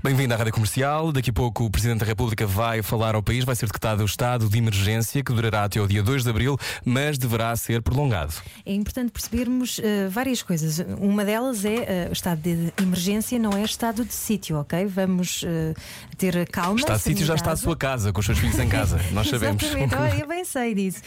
Bem-vindo à Rádio Comercial. Daqui a pouco o Presidente da República vai falar ao país. Vai ser decretado o estado de emergência que durará até o dia 2 de abril, mas deverá ser prolongado. É importante percebermos uh, várias coisas. Uma delas é uh, o estado de emergência, não é estado de sítio, ok? Vamos uh, ter calma. Estado de sítio já está a sua casa, com os seus filhos em casa. Nós sabemos. Exatamente, eu bem sei disso.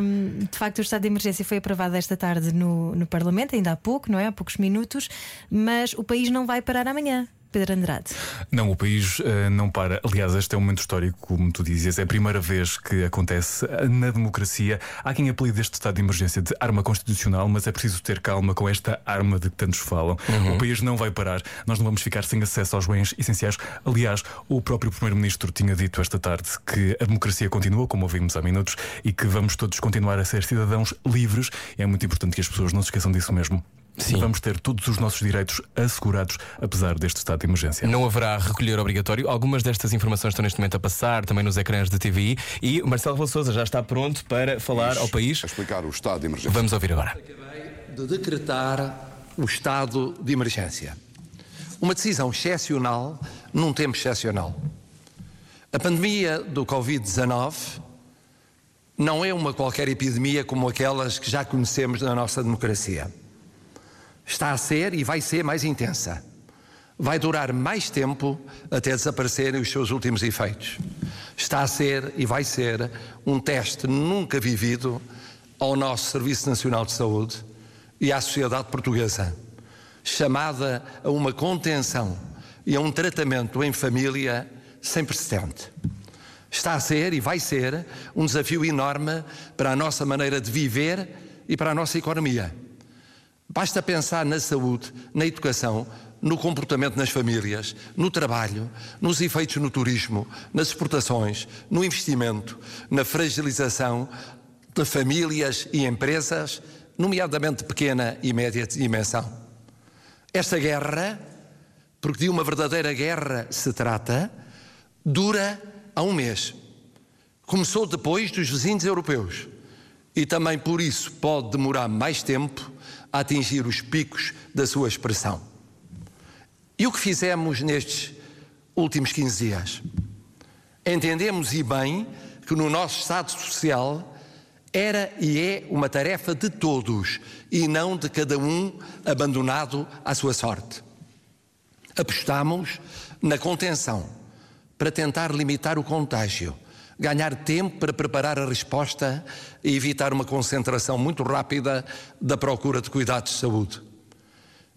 Um, de facto, o estado de emergência foi aprovado esta tarde no, no Parlamento, ainda há pouco, não é? Há poucos minutos, mas o país não vai parar amanhã. Pedro Andrade. Não, o país uh, não para. Aliás, este é um momento histórico, como tu dizias, é a primeira vez que acontece na democracia. Há quem apelide este estado de emergência de arma constitucional, mas é preciso ter calma com esta arma de que tantos falam. Uhum. O país não vai parar, nós não vamos ficar sem acesso aos bens essenciais. Aliás, o próprio Primeiro-Ministro tinha dito esta tarde que a democracia continua, como ouvimos há minutos, e que vamos todos continuar a ser cidadãos livres. É muito importante que as pessoas não se esqueçam disso mesmo. Sim. Vamos ter todos os nossos direitos assegurados, apesar deste estado de emergência. Não haverá recolher obrigatório. Algumas destas informações estão neste momento a passar também nos ecrãs de TVI e o Marcelo Rebelo já está pronto para falar ao país. A explicar o estado de emergência. Vamos ouvir agora. Acabei de decretar o estado de emergência. Uma decisão excepcional num tempo excepcional. A pandemia do Covid-19 não é uma qualquer epidemia como aquelas que já conhecemos na nossa democracia está a ser e vai ser mais intensa. Vai durar mais tempo até desaparecerem os seus últimos efeitos. Está a ser e vai ser um teste nunca vivido ao nosso Serviço Nacional de Saúde e à sociedade portuguesa, chamada a uma contenção e a um tratamento em família sem precedente. Está a ser e vai ser um desafio enorme para a nossa maneira de viver e para a nossa economia. Basta pensar na saúde, na educação, no comportamento nas famílias, no trabalho, nos efeitos no turismo, nas exportações, no investimento, na fragilização de famílias e empresas, nomeadamente pequena e média dimensão. Esta guerra, porque de uma verdadeira guerra se trata, dura há um mês. Começou depois dos vizinhos europeus e também por isso pode demorar mais tempo a atingir os picos da sua expressão. E o que fizemos nestes últimos 15 dias? Entendemos e bem que no nosso Estado Social era e é uma tarefa de todos e não de cada um abandonado à sua sorte. Apostamos na contenção para tentar limitar o contágio ganhar tempo para preparar a resposta e evitar uma concentração muito rápida da procura de cuidados de saúde.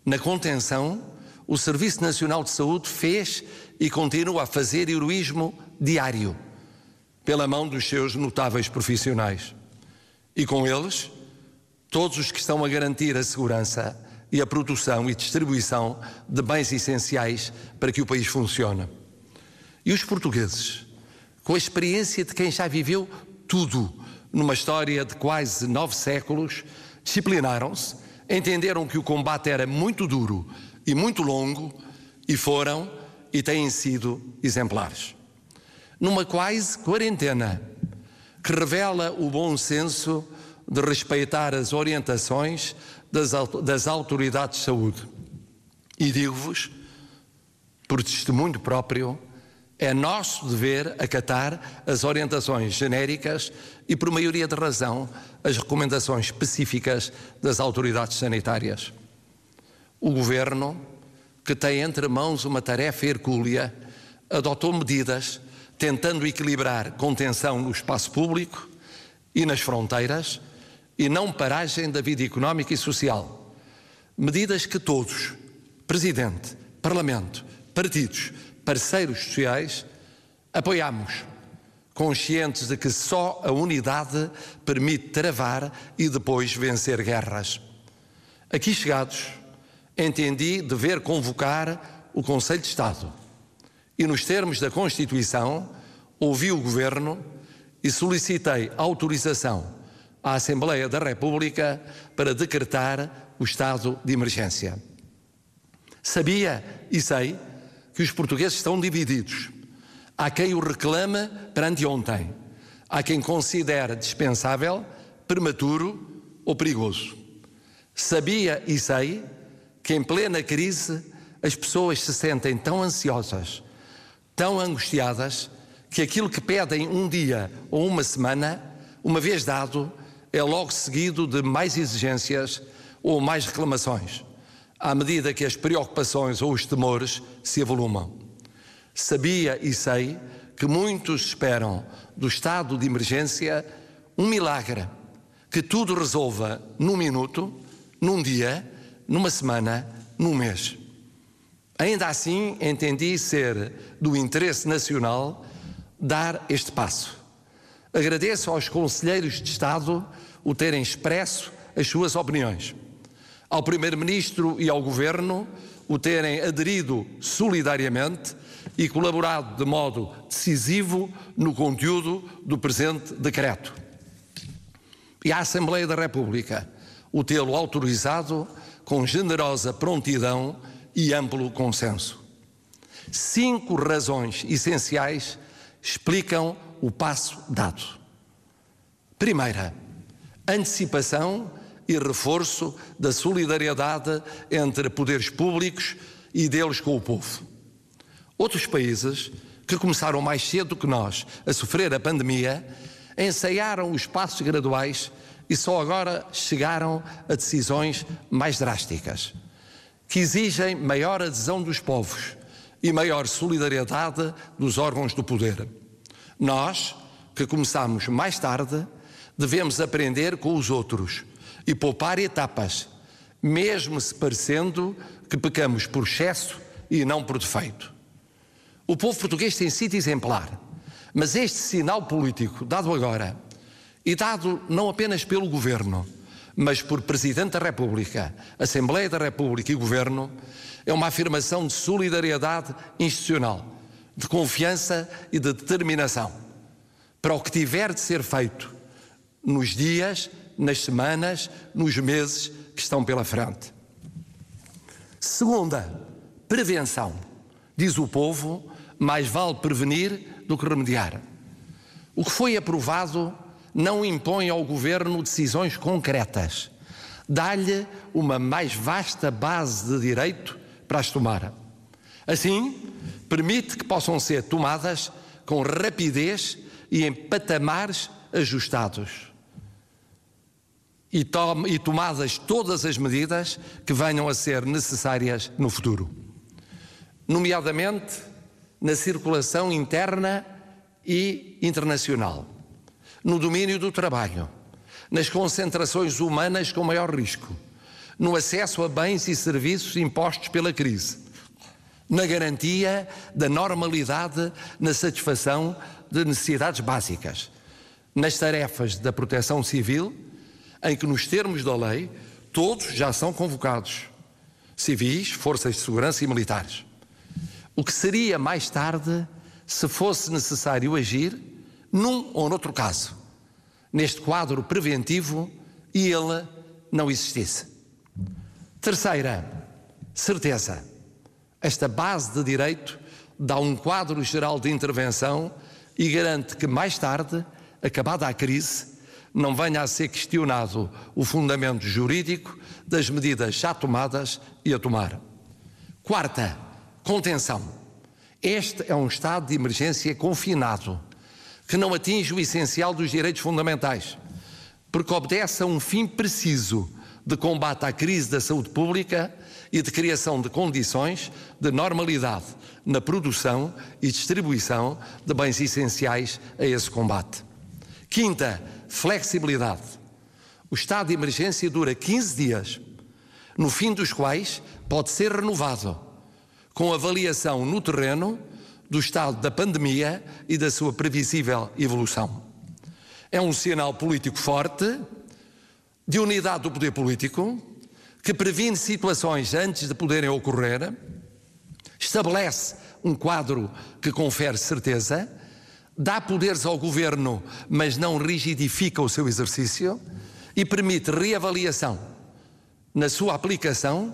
Na contenção, o Serviço Nacional de Saúde fez e continua a fazer heroísmo diário, pela mão dos seus notáveis profissionais. E com eles, todos os que estão a garantir a segurança e a produção e distribuição de bens essenciais para que o país funcione. E os portugueses, com a experiência de quem já viveu tudo numa história de quase nove séculos, disciplinaram-se, entenderam que o combate era muito duro e muito longo e foram e têm sido exemplares. Numa quase quarentena que revela o bom senso de respeitar as orientações das, autoridades de saúde. E digo-vos, por testemunho próprio, é nosso dever acatar as orientações genéricas e, por maioria de razão, as recomendações específicas das autoridades sanitárias. O Governo, que tem entre mãos uma tarefa hercúlea, adotou medidas tentando equilibrar contenção no espaço público e nas fronteiras e não paragem da vida económica e social. Medidas que todos, Presidente, Parlamento, partidos, parceiros sociais, apoiamos, conscientes de que só a unidade permite travar e depois vencer guerras. Aqui chegados, entendi dever convocar o Conselho de Estado e, nos termos da Constituição, ouvi o Governo e solicitei autorização à Assembleia da República para decretar o estado de emergência. Sabia e sei que os portugueses estão divididos. Há quem o reclama para anteontem. Há quem considera dispensável, prematuro ou perigoso. Sabia e sei que em plena crise as pessoas se sentem tão ansiosas, tão angustiadas, que aquilo que pedem um dia ou uma semana, uma vez dado, é logo seguido de mais exigências ou mais reclamações, à medida que as preocupações ou os temores se avolumam. Sabia e sei que muitos esperam do estado de emergência um milagre que tudo resolva num minuto, num dia, numa semana, num mês. Ainda assim, entendi ser do interesse nacional dar este passo. Agradeço aos conselheiros de Estado o terem expresso as suas opiniões, ao Primeiro-Ministro e ao Governo o terem aderido solidariamente e colaborado de modo decisivo no conteúdo do presente decreto e à Assembleia da República o tê-lo autorizado com generosa prontidão e amplo consenso. Cinco razões essenciais explicam o passo dado. Primeira, antecipação e reforço da solidariedade entre poderes públicos e deles com o povo. Outros países, que começaram mais cedo que nós a sofrer a pandemia, ensaiaram os passos graduais e só agora chegaram a decisões mais drásticas, que exigem maior adesão dos povos e maior solidariedade dos órgãos do poder. Nós, que começamos mais tarde, devemos aprender com os outros e poupar etapas, mesmo se parecendo que pecamos por excesso e não por defeito. O povo português tem sido exemplar mas este sinal político, dado agora, e dado não apenas pelo Governo, mas por Presidente da República, Assembleia da República e Governo, é uma afirmação de solidariedade institucional, de confiança e de determinação para o que tiver de ser feito nos dias, nas semanas, nos meses que estão pela frente. Segunda, prevenção. Diz o povo, mais vale prevenir do que remediar. O que foi aprovado não impõe ao governo decisões concretas, dá-lhe uma mais vasta base de direito para as tomar. Assim, permite que possam ser tomadas com rapidez e em patamares ajustados. E, tom e tomadas todas as medidas que venham a ser necessárias no futuro. Nomeadamente, na circulação interna e internacional, no domínio do trabalho, nas concentrações humanas com maior risco, no acesso a bens e serviços impostos pela crise, na garantia da normalidade na satisfação de necessidades básicas, nas tarefas da proteção civil, em que, nos termos da lei, todos já são convocados civis, forças de segurança e militares o que seria mais tarde se fosse necessário agir num ou noutro caso, neste quadro preventivo e ele não existisse. Terceira, certeza. Esta base de direito dá um quadro geral de intervenção e garante que mais tarde, acabada a crise, não venha a ser questionado o fundamento jurídico das medidas já tomadas e a tomar. Quarta, Contenção. Este é um estado de emergência confinado, que não atinge o essencial dos direitos fundamentais, porque obedece a um fim preciso de combate à crise da saúde pública e de criação de condições de normalidade na produção e distribuição de bens essenciais a esse combate. Quinta, flexibilidade. O estado de emergência dura 15 dias, no fim dos quais pode ser renovado com avaliação no terreno do estado da pandemia e da sua previsível evolução. É um sinal político forte, de unidade do poder político, que previne situações antes de poderem ocorrer, estabelece um quadro que confere certeza, dá poderes ao governo, mas não rigidifica o seu exercício e permite reavaliação na sua aplicação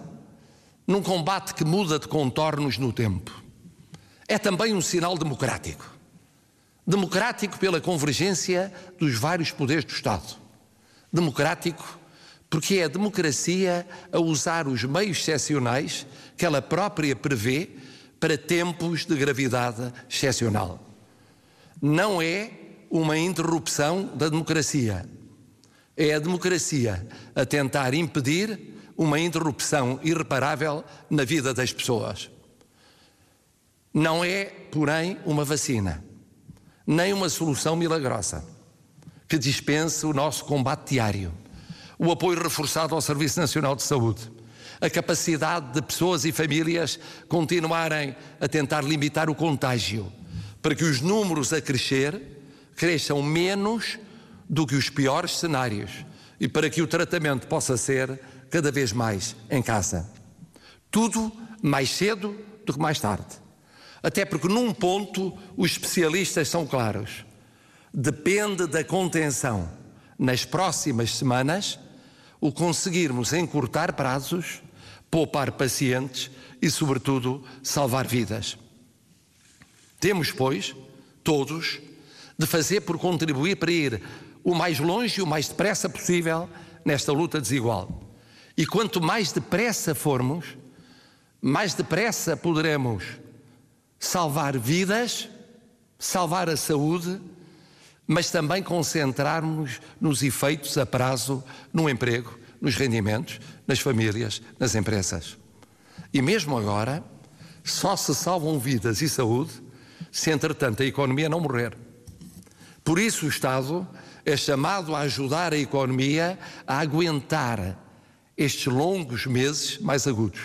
num combate que muda de contornos no tempo. É também um sinal democrático. Democrático pela convergência dos vários poderes do Estado. Democrático Porque é a democracia a usar os meios excepcionais que ela própria prevê para tempos de gravidade excepcional. Não é uma interrupção da democracia. É a democracia a tentar impedir uma interrupção irreparável na vida das pessoas. Não é, porém, uma vacina, nem uma solução milagrosa que dispense o nosso combate diário, o apoio reforçado ao Serviço Nacional de Saúde, a capacidade de pessoas e famílias continuarem a tentar limitar o contágio, para que os números a crescer cresçam menos do que os piores cenários e para que o tratamento possa ser cada vez mais em casa. Tudo mais cedo do que mais tarde. Até porque, num ponto, os especialistas são claros. Depende da contenção nas próximas semanas o conseguirmos encurtar prazos, poupar pacientes e, sobretudo, salvar vidas. Temos, pois, todos, de fazer por contribuir para ir o mais longe e o mais depressa possível nesta luta desigual. E quanto mais depressa formos, mais depressa poderemos salvar vidas, salvar a saúde, mas também concentrarmos nos efeitos a prazo no emprego, nos rendimentos, nas famílias, nas empresas. E mesmo agora, só se salvam vidas e saúde se, entretanto, a economia não morrer. Por isso, o Estado é chamado a ajudar a economia a aguentar estes longos meses mais agudos,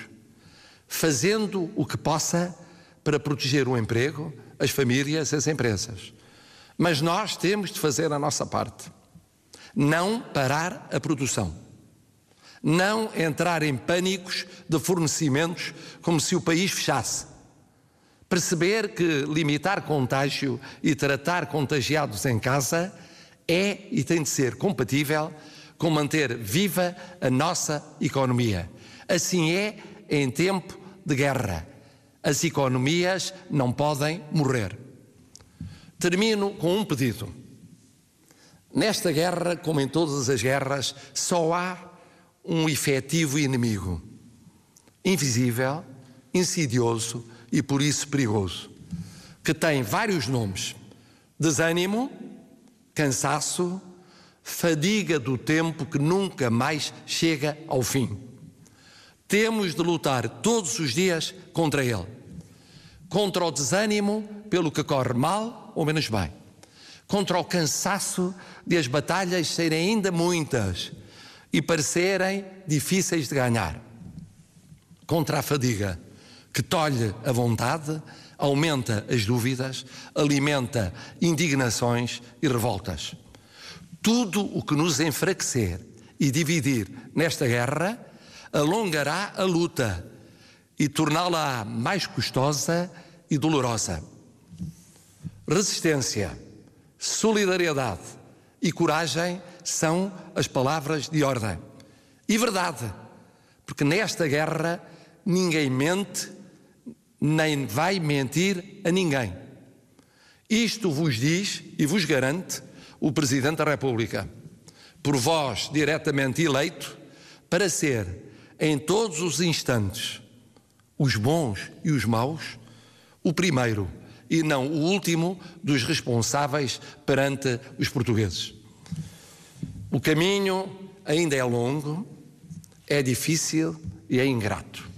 fazendo o que possa para proteger o emprego, as famílias, as empresas. Mas nós temos de fazer a nossa parte. Não parar a produção. Não entrar em pânicos de fornecimentos como se o país fechasse. Perceber que limitar contágio e tratar contagiados em casa é e tem de ser compatível com manter viva a nossa economia. Assim é em tempo de guerra. As economias não podem morrer. Termino com um pedido. Nesta guerra, como em todas as guerras, só há um efetivo inimigo. Invisível, insidioso e por isso perigoso. Que tem vários nomes: desânimo, cansaço, fadiga do tempo que nunca mais chega ao fim. Temos de lutar todos os dias contra ele. Contra o desânimo pelo que corre mal ou menos bem. Contra o cansaço de as batalhas serem ainda muitas e parecerem difíceis de ganhar. Contra a fadiga que tolhe a vontade aumenta as dúvidas, alimenta indignações e revoltas. Tudo o que nos enfraquecer e dividir nesta guerra alongará a luta e torná-la mais custosa e dolorosa. Resistência, solidariedade e coragem são as palavras de ordem. E verdade, porque nesta guerra ninguém mente nem vai mentir a ninguém. Isto vos diz e vos garante o Presidente da República, por vós diretamente eleito, para ser, em todos os instantes, os bons e os maus, o primeiro e não o último dos responsáveis perante os portugueses. O caminho ainda é longo, é difícil e é ingrato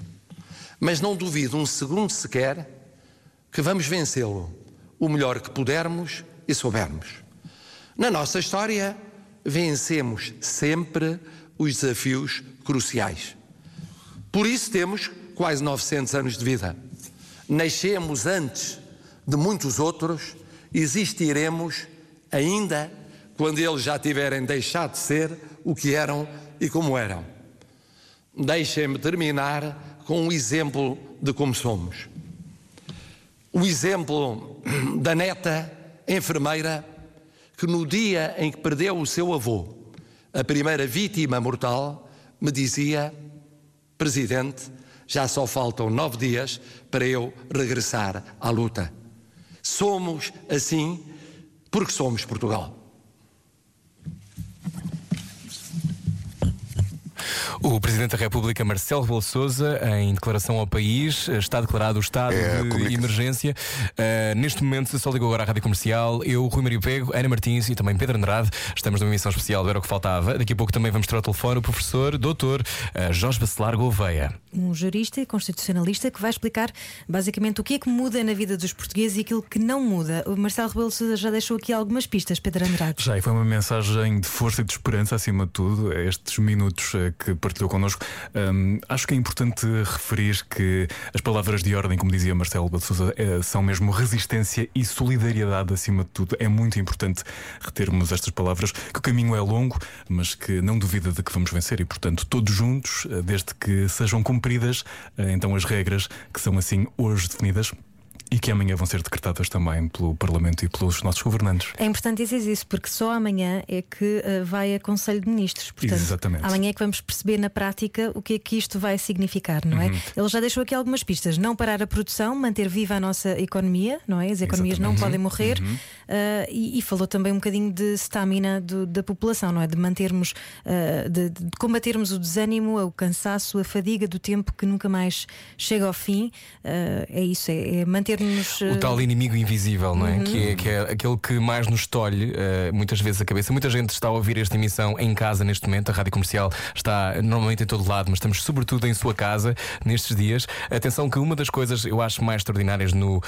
mas não duvido um segundo sequer que vamos vencê-lo o melhor que pudermos e soubermos. Na nossa história, vencemos sempre os desafios cruciais. Por isso temos quase 900 anos de vida. Nascemos antes de muitos outros, existiremos ainda quando eles já tiverem deixado de ser o que eram e como eram. Deixem-me terminar com um exemplo de como somos. O exemplo da neta enfermeira que no dia em que perdeu o seu avô, a primeira vítima mortal, me dizia: Presidente, já só faltam nove dias para eu regressar à luta. Somos assim porque somos Portugal. O Presidente da República, Marcelo Rebelo Sousa, em declaração ao país, está declarado o estado É, de emergência. Uh, neste momento, só ligou agora à Rádio Comercial. Eu, Rui Maria Pego, Ana Martins e também Pedro Andrade. Estamos numa emissão especial do Era o que Faltava. Daqui a pouco também vamos ter ao telefone o professor, doutor uh, Jorge Bacelar Gouveia. Um jurista e constitucionalista que vai explicar basicamente o que é que muda na vida dos portugueses e aquilo que não muda. O Marcelo Rebelo de Sousa já deixou aqui algumas pistas, Pedro Andrade. Já, e foi uma mensagem de força e de esperança, acima de tudo, estes minutos eh, que partilhou connosco. Hum, acho que é importante referir que as palavras de ordem, como dizia Marcelo de eh, são mesmo resistência e solidariedade, acima de tudo. É muito importante retermos estas palavras, que o caminho é longo, mas que não duvida de que vamos vencer e, portanto, todos juntos, eh, desde que sejam cumpridas eh, então as regras que são assim hoje definidas. E que amanhã vão ser decretadas também pelo Parlamento e pelos nossos governantes. É importante dizer isso, porque só amanhã é que uh, vai a Conselho de Ministros. Portanto, Exatamente. amanhã é que vamos perceber na prática o que é que isto vai significar, não é? Uhum. Ele já deixou aqui algumas pistas: não parar a produção, manter viva a nossa economia, não é? As economias não podem morrer. Uhum. Uh, e, e falou também um bocadinho de stamina do- da população, não é? De mantermos, uh, de, de combatermos o desânimo, o cansaço, a fadiga do tempo que nunca mais chega ao fim. Uh, é isso, é, é manter-nos. O tal inimigo invisível, não é? Que, é que é aquele que mais nos tolhe muitas vezes a cabeça. Muita gente está a ouvir esta emissão em casa neste momento. A rádio comercial está normalmente em todo lado, mas estamos sobretudo em sua casa nestes dias. Atenção que uma das coisas eu acho mais extraordinárias no.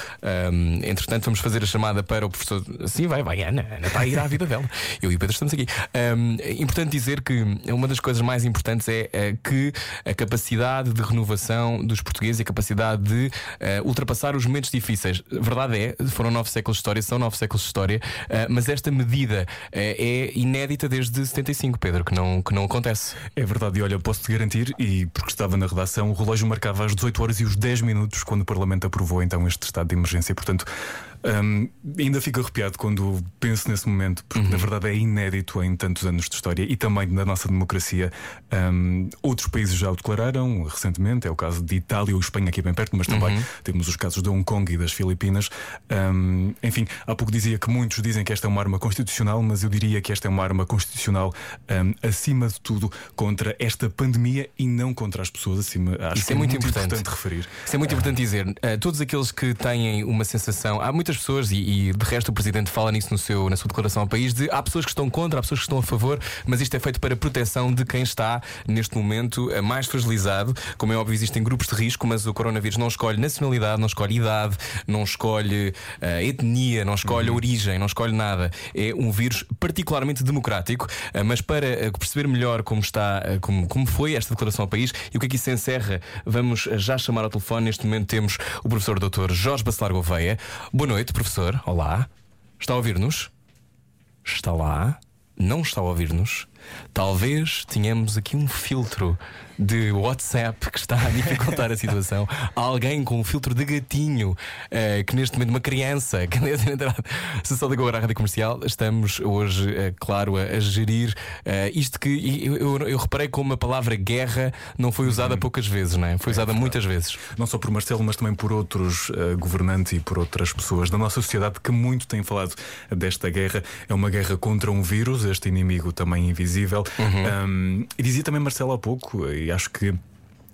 um, entretanto, vamos fazer a chamada para o professor. Sim, vai, vai, Ana. Ana está a ir à vida dela. Eu e o Pedro estamos aqui. Um, é importante dizer que uma das coisas mais importantes é, é que a capacidade de renovação dos portugueses e a capacidade de uh, ultrapassar os momentos difíceis. Verdade é, foram nove séculos de história, são nove séculos de história, uh, mas esta medida uh, é inédita desde 75, Pedro, que não, que não acontece. É verdade, e olha, posso-te garantir, e porque estava na redação, o relógio marcava às 18 horas e os 10 minutos quando o Parlamento aprovou então este estado de emergência. Portanto, hum, ainda fico arrepiado quando penso nesse momento, porque na verdade é inédito em tantos anos de história e também na nossa democracia. Hum, outros países já o declararam recentemente, é o caso de Itália ou Espanha, aqui bem perto, mas também temos os casos de Hong Kong e das Filipinas. Hum, enfim, há pouco dizia que muitos dizem que esta é uma arma constitucional, mas eu diria que esta é uma arma constitucional acima de tudo contra esta pandemia e não contra as pessoas. Acima, acho Isso que é muito importante. referir. Isso é muito importante dizer. Uh, todos aqueles que têm uma sensação, há muitas pessoas, e, e de resto o Presidente fala nisso no seu, na sua declaração ao país, de há pessoas que estão contra, há pessoas que estão a favor, mas isto é feito para proteção de quem está neste momento uh, mais fragilizado. Como é óbvio, existem grupos de risco, mas o coronavírus não escolhe nacionalidade, não escolhe idade, não escolhe uh, etnia, não escolhe origem, não escolhe nada. É um vírus particularmente democrático, uh, mas para uh, perceber melhor como está, como, como foi esta declaração ao país e o que é que isso encerra, vamos já chamar ao telefone. Neste momento temos o professor Dr. Jorge Bacelar Gouveia. Boa noite, professor. Olá. Está a ouvir-nos? Está lá? Não está a ouvir-nos? Talvez tenhamos aqui um filtro de WhatsApp que está a dificultar a situação. Há alguém com um filtro de gatinho eh, que neste momento uma criança que neste momento, se só ligou agora à rádio comercial, estamos hoje, eh, claro, a, a gerir eh, isto que eu, eu, eu reparei como a palavra guerra não foi usada poucas vezes, não é? Foi usada muitas vezes. Não só por Marcelo, mas também por outros governantes e por outras pessoas da nossa sociedade que muito têm falado desta guerra. É uma guerra contra um vírus, este inimigo também invisível. Um, e dizia também Marcelo há pouco, e acho que.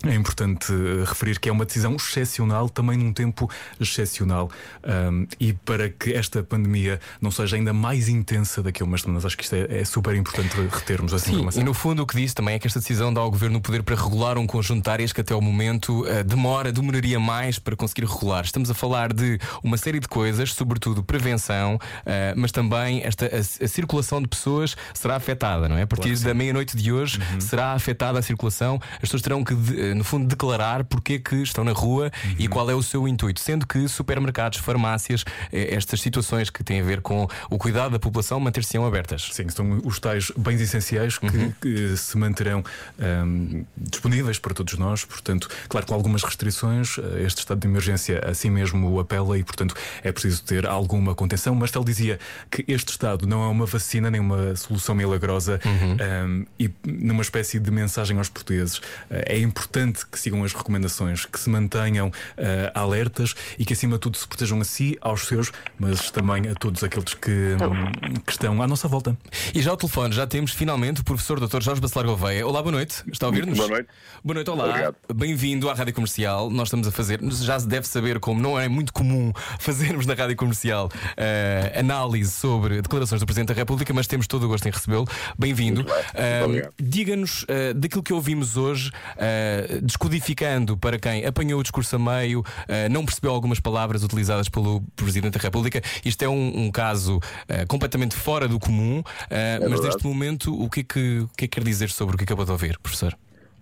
É importante eh, referir que é uma decisão excepcional, também num tempo excepcional. Um, e para que esta pandemia não seja ainda mais intensa daqui a umas semanas, acho que isto é, é super importante retermos essa Sim, informação. e no fundo o que disse também é que esta decisão dá ao governo o poder para regular um conjunto de áreas que até ao momento eh, demora, demoraria mais para conseguir regular. Estamos a falar de uma série de coisas, sobretudo prevenção, eh, mas também esta, a, a circulação de pessoas será afetada, não é? A partir Claro da meia-noite de hoje será afetada a circulação. As pessoas terão que, de- no fundo, declarar porque é que estão na rua e qual é o seu intuito. Sendo que supermercados, farmácias, eh, estas situações que têm a ver com o cuidado da população manter-se-ão abertas. Sim, são os tais bens essenciais que, Uhum. que se manterão ahm, disponíveis para todos nós. Portanto, claro, com algumas restrições, eh, este estado de emergência assim mesmo o apela e, portanto, é preciso ter alguma contenção. Marcelo dizia que este estado não é uma vacina nem uma solução milagrosa Uhum. ahm, e numa espécie de mensagem aos portugueses. eh, É importante importante que sigam as recomendações, que se mantenham uh, alertas e que, acima de tudo, se protejam a si, aos seus, mas também a todos aqueles que, um, que estão à nossa volta. E já ao telefone já temos finalmente o professor Dr. Jorge Bacelar Gouveia. Olá, boa noite. Está a ouvir-nos? Boa noite. Boa noite, olá. Bem-vindo à Rádio Comercial. Nós estamos a fazer, já se deve saber como não é muito comum fazermos na Rádio Comercial uh, análise sobre declarações do Presidente da República, mas temos todo o gosto em recebê-lo. Bem-vindo. Uh, Diga-nos uh, daquilo que ouvimos hoje, descodificando para quem apanhou o discurso a meio, não percebeu algumas palavras utilizadas pelo Presidente da República. Isto é um, um caso completamente fora do comum, é mas neste momento, o que, é que, o que é que quer dizer sobre o que acabou de ouvir, professor?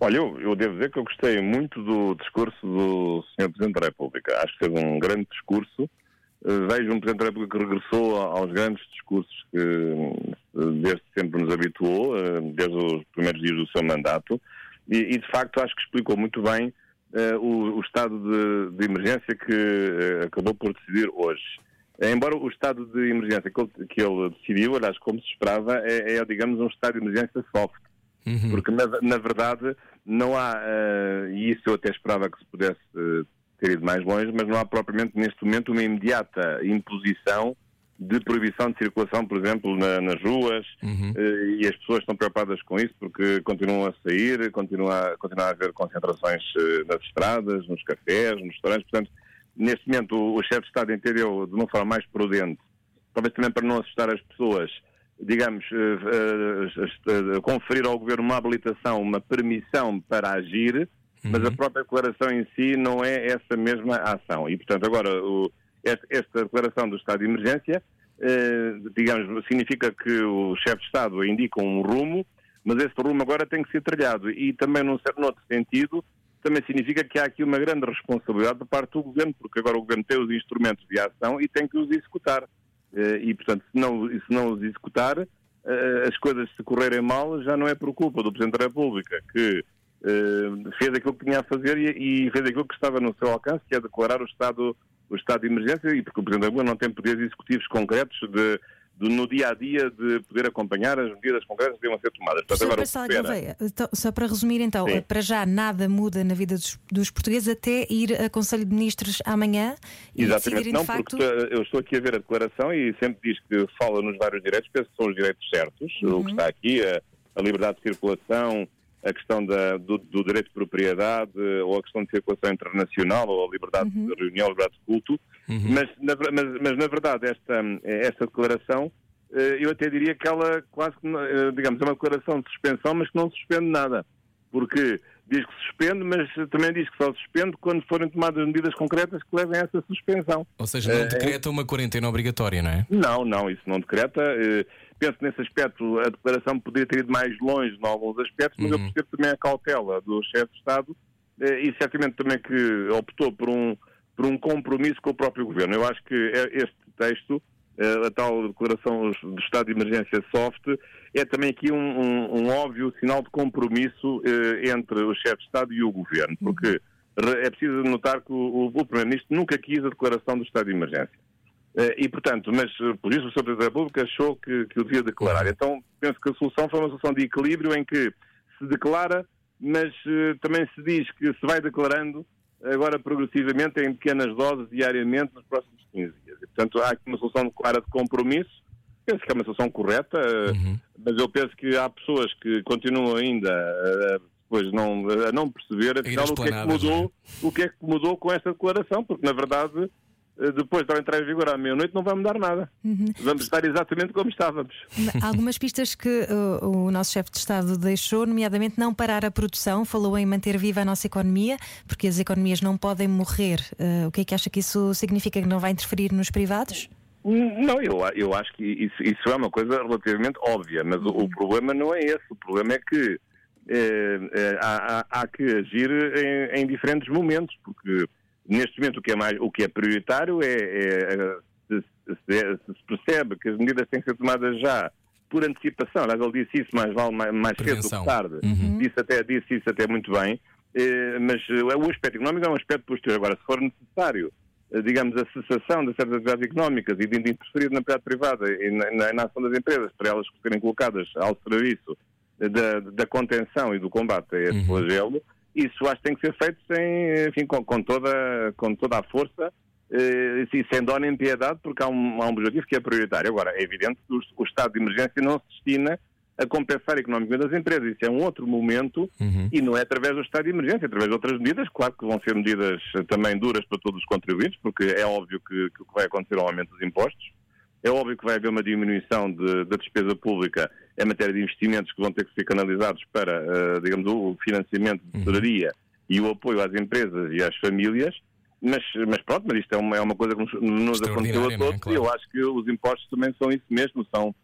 Olha, eu, eu, devo dizer que eu gostei muito do discurso do Sr. Presidente da República. Acho que teve um grande discurso. Uh, vejo um Presidente da República que regressou aos grandes discursos que uh, desde sempre nos habituou, uh, desde os primeiros dias do seu mandato, e, e de facto acho que explicou muito bem o, o, estado de, de emergência que acabou por decidir hoje. Embora o estado de emergência que ele, que ele decidiu, aliás, como se esperava, é, é, digamos, um estado de emergência soft. Uhum. Porque, na, na, verdade, não há, uh, e isso eu até esperava que se pudesse uh, ter ido mais longe, mas não há propriamente neste momento uma imediata imposição de proibição de circulação, por exemplo, na, nas ruas, uhum. uh, e as pessoas estão preocupadas com isso porque continuam a sair, continua, continua a haver concentrações nas estradas, nos cafés, nos restaurantes, portanto, neste momento o, o chefe de Estado entendeu de uma forma mais prudente, talvez também para não assustar as pessoas, digamos, uh, uh, uh, conferir ao Governo uma habilitação, uma permissão para agir, uhum. mas a uhum. própria declaração em si não é essa mesma ação. E, portanto, agora, o, esta, declaração do estado de emergência, eh, digamos, significa que o chefe de Estado indica um rumo, mas esse rumo agora tem que ser trilhado. E também, num certo outro sentido, também significa que há aqui uma grande responsabilidade da parte do Governo, porque agora o Governo tem os instrumentos de ação e tem que os executar. Eh, e, portanto, se não, se não os executar, eh, as coisas se correrem mal já não é por culpa do Presidente da República, que fez aquilo que tinha a fazer e, fez aquilo que estava no seu alcance, que é declarar o estado, o estado de emergência, e porque o Presidente da República não tem poderes executivos concretos de de, no dia a dia de poder acompanhar as medidas concretas que devam ser tomadas. Portanto, agora, espera... então, só para resumir, então, Sim. para já nada muda na vida dos, dos, portugueses até ir a Conselho de Ministros amanhã e Exatamente, não, de facto... porque eu estou aqui a ver a declaração e sempre diz que fala nos vários direitos, penso que são os direitos certos, uhum. o que está aqui, a, a liberdade de circulação, a questão da, do, do, direito de propriedade ou a questão de circulação internacional ou a liberdade uhum. de reunião, a liberdade de culto, uhum. mas, na, mas, mas, na verdade esta, esta declaração eh, eu até diria que ela quase que, eh, digamos, é uma declaração de suspensão, mas que não suspende nada, porque diz que suspende, mas também diz que só suspende quando forem tomadas medidas concretas que levem a essa suspensão. Ou seja, não eh, decreta uma quarentena obrigatória, não é? Não, não, isso não decreta penso que nesse aspecto a declaração poderia ter ido mais longe em alguns aspectos, mas uhum. eu percebo também a cautela do chefe de Estado eh, e certamente também que optou por um, por um compromisso com o próprio governo. Eu acho que é este texto, eh, a tal declaração do estado de emergência soft, é também aqui um, um, um óbvio sinal de compromisso eh, entre o chefe de Estado e o governo, porque uhum. é preciso notar que o, o Primeiro-Ministro nunca quis a declaração do estado de emergência. Eh, e, portanto, mas eh, por isso o Sr. Presidente da República achou que, que o devia declarar. Então, penso que a solução foi uma solução de equilíbrio em que se declara, mas uh, também se diz que se vai declarando agora progressivamente em pequenas doses diariamente nos próximos 15 dias. E, portanto, há aqui uma solução clara de compromisso. Penso que é uma solução correta, uhum. mas eu penso que há pessoas que continuam ainda a, depois não, a não perceber afinal o que é que mudou, é? o que é que mudou com esta declaração, porque na verdade eh, depois de entrar em vigor à meia-noite, não vai mudar nada. Uhum. Vamos estar exatamente como estávamos. Algumas pistas que uh, o nosso chefe de Estado deixou, nomeadamente não parar a produção, falou em manter viva a nossa economia, porque as economias não podem morrer. Uh, o que é que acha que isso significa? Que não vai interferir nos privados? Não, eu, eu acho que isso, isso é uma coisa relativamente óbvia, mas o, o, problema não é esse. O problema é que há, há, há, que agir em, em diferentes momentos, porque Neste momento, o que é, mais, o que é prioritário é, é, é se, se, se, percebe que as medidas têm que ser tomadas já por antecipação. Aliás, ele disse isso mais vale mais, mais cedo do que tarde. Uhum. Disse, até, disse isso até muito bem. Eh, mas eh, o aspecto económico é um aspecto posterior. Agora, se for necessário, eh, digamos, a cessação de certas atividades económicas e de interferir na atividade privada e na, na, na, ação das empresas para elas serem colocadas ao serviço da, da contenção e do combate a esse uhum. flagelo, isso acho que tem que ser feito sem, enfim, com, com toda, com toda a força eh, e sem dó nem piedade, porque há um, há um objetivo que é prioritário. Agora, é evidente que o, o estado de emergência não se destina a compensar economicamente as empresas. Isso é um outro momento uhum. e não é através do estado de emergência, é através de outras medidas. Claro que vão ser medidas também duras para todos os contribuintes, porque é óbvio que, que vai acontecer é um aumento dos impostos. É óbvio que vai haver uma diminuição de, da despesa pública em matéria de investimentos que vão ter que ser canalizados para, uh, digamos, o financiamento de uhum. tesouraria uhum. e o apoio às empresas e às famílias. Mas, mas pronto, mas isto é uma, é uma coisa que nos, aconteceu a é? todos é? claro. e eu acho que os impostos também são isso mesmo, são,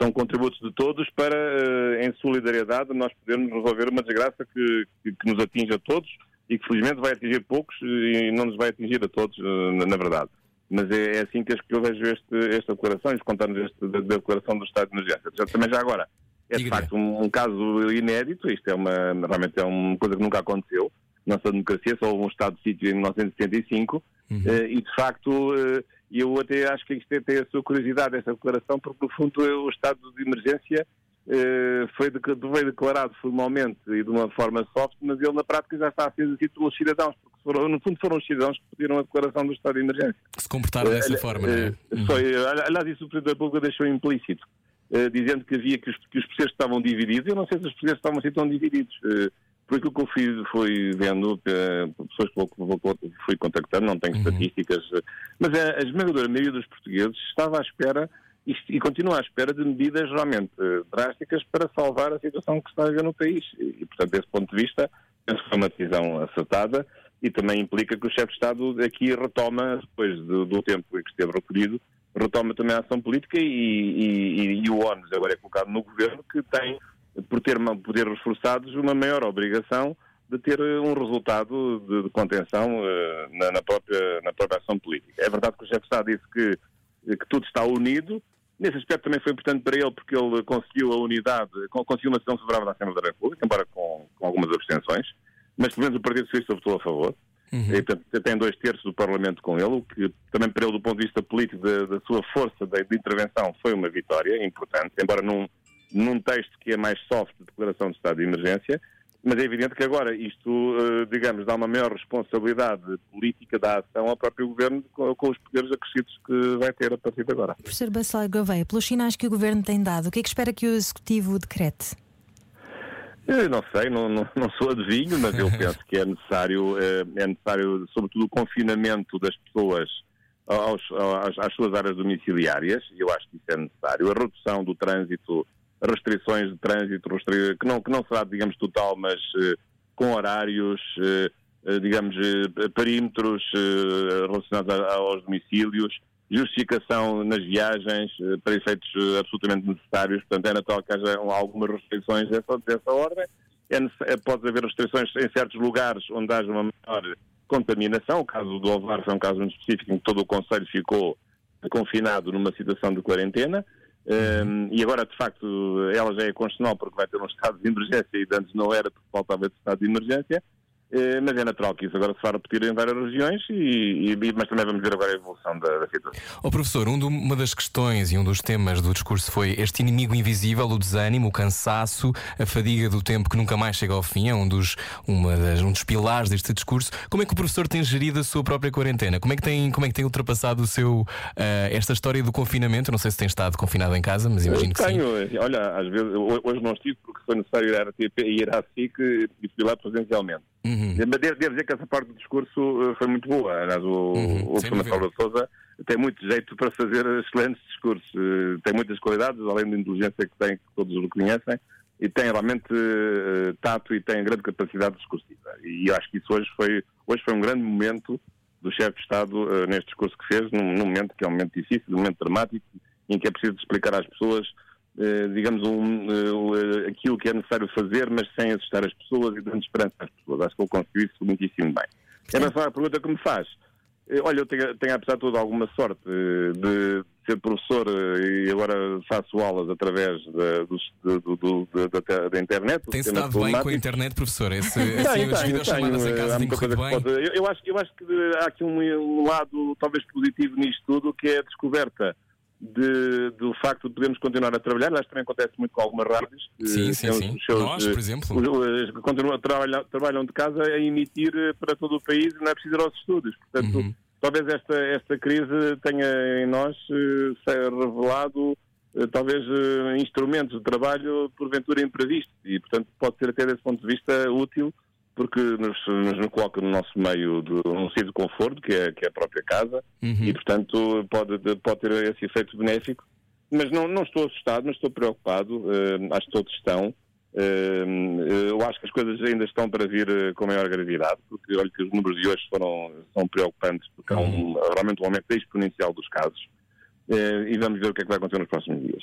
são contributos de todos para, uh, em solidariedade, nós podermos resolver uma desgraça que, que, que, nos atinge a todos e que felizmente vai atingir poucos e não nos vai atingir a todos, na, na verdade. Mas é, é assim que eu vejo este, esta declaração e contamos este, da, da declaração do estado de emergência. Já, também já agora, é de facto um, um, caso inédito, isto é uma, realmente é uma coisa que nunca aconteceu. Nossa democracia só houve um estado de sítio em 1975 uhum. uh, e de facto uh, eu até acho que isto é, tem a sua curiosidade, esta declaração, porque no fundo o estado de emergência uh, foi, de, foi declarado formalmente e de uma forma soft, mas ele na prática já está a ser exercido pelos cidadãos, porque foram, no fundo foram os cidadãos que pediram a declaração do estado de emergência. Se comportaram dessa uh, forma, não é? Uhum. Foi, aliás, isso o Presidente da República deixou implícito, uh, dizendo que havia que os, que os processos estavam divididos. Eu não sei se os processos estavam assim tão divididos. Uh, por aquilo que eu fui, fui vendo, pessoas que fui contactando, não tenho uhum. estatísticas, mas a, a esmagadora maioria dos portugueses estava à espera e, e continua à espera de medidas realmente drásticas para salvar a situação que está a haver no país. E, portanto, desse ponto de vista, penso que foi uma decisão acertada e também implica que o chefe de Estado aqui retoma, depois do, do tempo em que esteve recolhido, retoma também a ação política e, e, e o ONU agora é colocado no governo que tem, por ter poderes reforçados, uma maior obrigação de ter um resultado de, de contenção uh, na, na, própria, na própria ação política. É verdade que o chefe de Estado disse que, que tudo está unido, Nesse aspecto também foi importante para ele porque ele conseguiu a unidade, conseguiu uma decisão favorável da Assembleia da República, embora com, com algumas abstenções mas pelo menos o Partido Socialista votou a favor. Uhum. E, portanto, tem dois terços do Parlamento com ele, o que também para ele, do ponto de vista político, da, da sua força de, de, intervenção, foi uma vitória importante, embora num, num texto que é mais soft de declaração de estado de emergência, mas é evidente que agora isto, eh, digamos, dá uma maior responsabilidade política da ação ao próprio governo com, com os poderes acrescidos que vai ter a partir de agora. Professor Bacelar Gouveia, pelos sinais que o governo tem dado, o que é que espera que o Executivo decrete? Eu não sei, não, não, não, sou adivinho, mas eu penso que é necessário, eh, é necessário, sobretudo, o confinamento das pessoas aos, às, às, suas áreas domiciliárias, e eu acho que isso é necessário. A redução do trânsito, restrições de trânsito, que, não, que não será, digamos, total, mas uh, com horários, uh, digamos, perímetros relacionados aos domicílios, justificação nas viagens eh, para efeitos eh, absolutamente necessários, portanto é natural que haja algumas restrições dessa, dessa ordem. É, é, pode haver restrições em certos lugares onde haja uma maior contaminação. O caso do Alvar foi um caso muito específico em que todo o Conselho ficou confinado numa situação de quarentena. Um, ehm, e agora, de facto, ela já é constitucional porque vai ter um estado de emergência e antes não era porque faltava esse estado de emergência. Eh, mas é natural que isso agora se vá repetir em várias regiões, e, e, mas também vamos ver agora a evolução da, da situação. Oh, professor, um do, uma das questões e um dos temas do discurso foi este inimigo invisível, o desânimo, o cansaço, a fadiga do tempo que nunca mais chega ao fim, é um dos, uma das, um dos pilares deste discurso. Como é que o professor tem gerido a sua própria quarentena? Como é que tem, como é que tem ultrapassado o seu, uh, esta história do confinamento? Não sei se tem estado confinado em casa, mas imagino que tenho, sim. Olha, às vezes, hoje não estive porque foi necessário ir à, ir à SIC e fui lá presencialmente. Uhum. Mas devo, devo, dizer que essa parte do discurso eh, foi muito boa. Aliás, o, uhum. o professor Marcelo Souza tem muito jeito para fazer excelentes discursos. Eh, tem muitas qualidades, além da inteligência que tem, que todos o reconhecem, e tem realmente uh, tato e tem grande capacidade discursiva. E eu acho que isso hoje foi, hoje foi um grande momento do chefe de Estado uh, neste discurso que fez, num, num, momento que é um momento difícil, um momento dramático, em que é preciso explicar às pessoas digamos, um, uh, aquilo que é necessário fazer, mas sem assustar as pessoas e dando esperança às pessoas. Acho que ele conseguiu isso muitíssimo bem. Em relação à pergunta que me faz, olha, eu tenho, tenho apesar de tudo alguma sorte de ser professor e agora faço aulas através da, do, do, da, da, internet. Tem-se dado bem com a internet, professor? Esse, assim, as videochamadas em casa têm corrido bem? Pode, eu, acho, eu acho que há aqui um, um lado talvez positivo nisto tudo, que é a descoberta de, do facto de podermos continuar a trabalhar. Acho que também acontece muito com algumas rádios. que Sim, sim, têm sim. seus, Nós, por exemplo. os- os- continuam a trabalhar, trabalham de casa a emitir eh, para todo o país e não é preciso ir aos estúdios. Portanto, Uhum. talvez esta, esta crise tenha em nós eh, se revelado eh, talvez eh, instrumentos de trabalho porventura imprevistos e, portanto, pode ser até desse ponto de vista útil porque nos, nos coloca no nosso meio de um sítio de conforto, que é, que é a própria casa, Uhum. e, portanto, pode, pode ter esse efeito benéfico. Mas não, não estou assustado, mas estou preocupado. eh, acho que todos estão. Eh, eu acho que as coisas ainda estão para vir eh, com maior gravidade, porque olho que os números de hoje foram, são preocupantes, porque há um, realmente um aumento exponencial dos casos. Eh, e vamos ver o que é que vai acontecer nos próximos dias.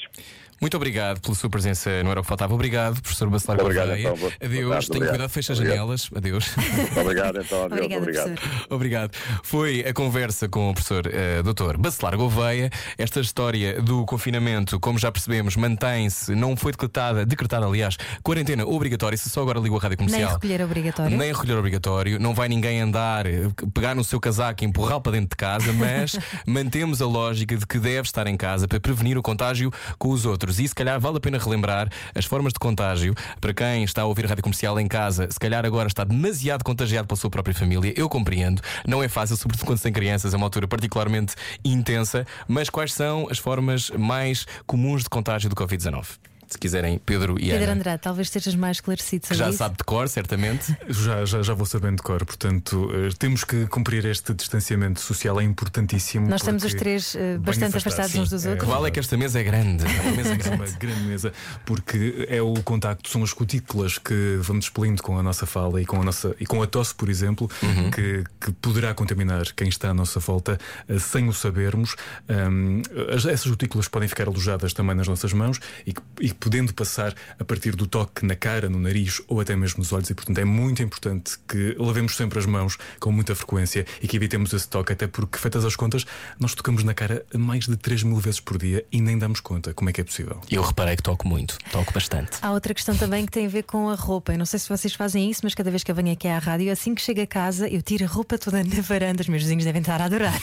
Muito obrigado pela sua presença no Era o que Faltava. Obrigado, professor Bacelar Obrigado, Gouveia. então. Adeus, tarde, tenha obrigado. cuidado, fecha as janelas. Adeus. Obrigado, então. Adeus, Obrigada, obrigado. professor. Obrigado. Foi a conversa com o professor eh, Dr. Bacelar Gouveia. Esta história do confinamento, como já percebemos, mantém-se, não foi decretada, decretada, aliás, quarentena obrigatória, se só agora ligou a rádio Nem comercial. recolher obrigatório. Nem recolher obrigatório, não vai ninguém andar, pegar no seu casaco e empurrá-lo para dentro de casa, mas mantemos a lógica de que deve estar em casa para prevenir o contágio com os outros. E se calhar vale a pena relembrar as formas de contágio para quem está a ouvir a rádio comercial em casa, se calhar agora está demasiado contagiado pela sua própria família. Eu compreendo, não é fácil, sobretudo quando se tem crianças, é uma altura particularmente intensa. Mas quais são as formas mais comuns de contágio do Covid-19? Se quiserem, Pedro e Pedro Ana, Andrade, talvez estejas mais esclarecido que sobre já isso. sabe de cor, certamente. Já, já, já vou sabendo de cor, portanto, eh, temos que cumprir este distanciamento social, é importantíssimo. Nós estamos os três eh, bastante afastados, uns dos É. outros. Vale é que esta mesa é grande. É uma mesa É grande. uma grande mesa, porque é o contacto, são as cutículas que vamos expelindo com a nossa fala e com a, nossa, e com a tosse, por exemplo, Uhum. que, que poderá contaminar quem está à nossa volta eh, sem o sabermos. Ahm, as- essas cutículas podem ficar alojadas também nas nossas mãos e, que- e podendo passar a partir do toque na cara, no nariz ou até mesmo nos olhos. E, portanto, é muito importante que lavemos sempre as mãos com muita frequência e que evitemos esse toque, até porque, feitas as contas, nós tocamos na cara mais de 3 mil vezes por dia e nem damos conta. Como é que é possível? Eu reparei que toco muito, toco bastante. Há outra questão também que tem a ver com a roupa. Eu não sei se vocês fazem isso, mas cada vez que eu venho aqui à rádio, assim que chego a casa, eu tiro a roupa toda na varanda. Os meus vizinhos devem estar a adorar.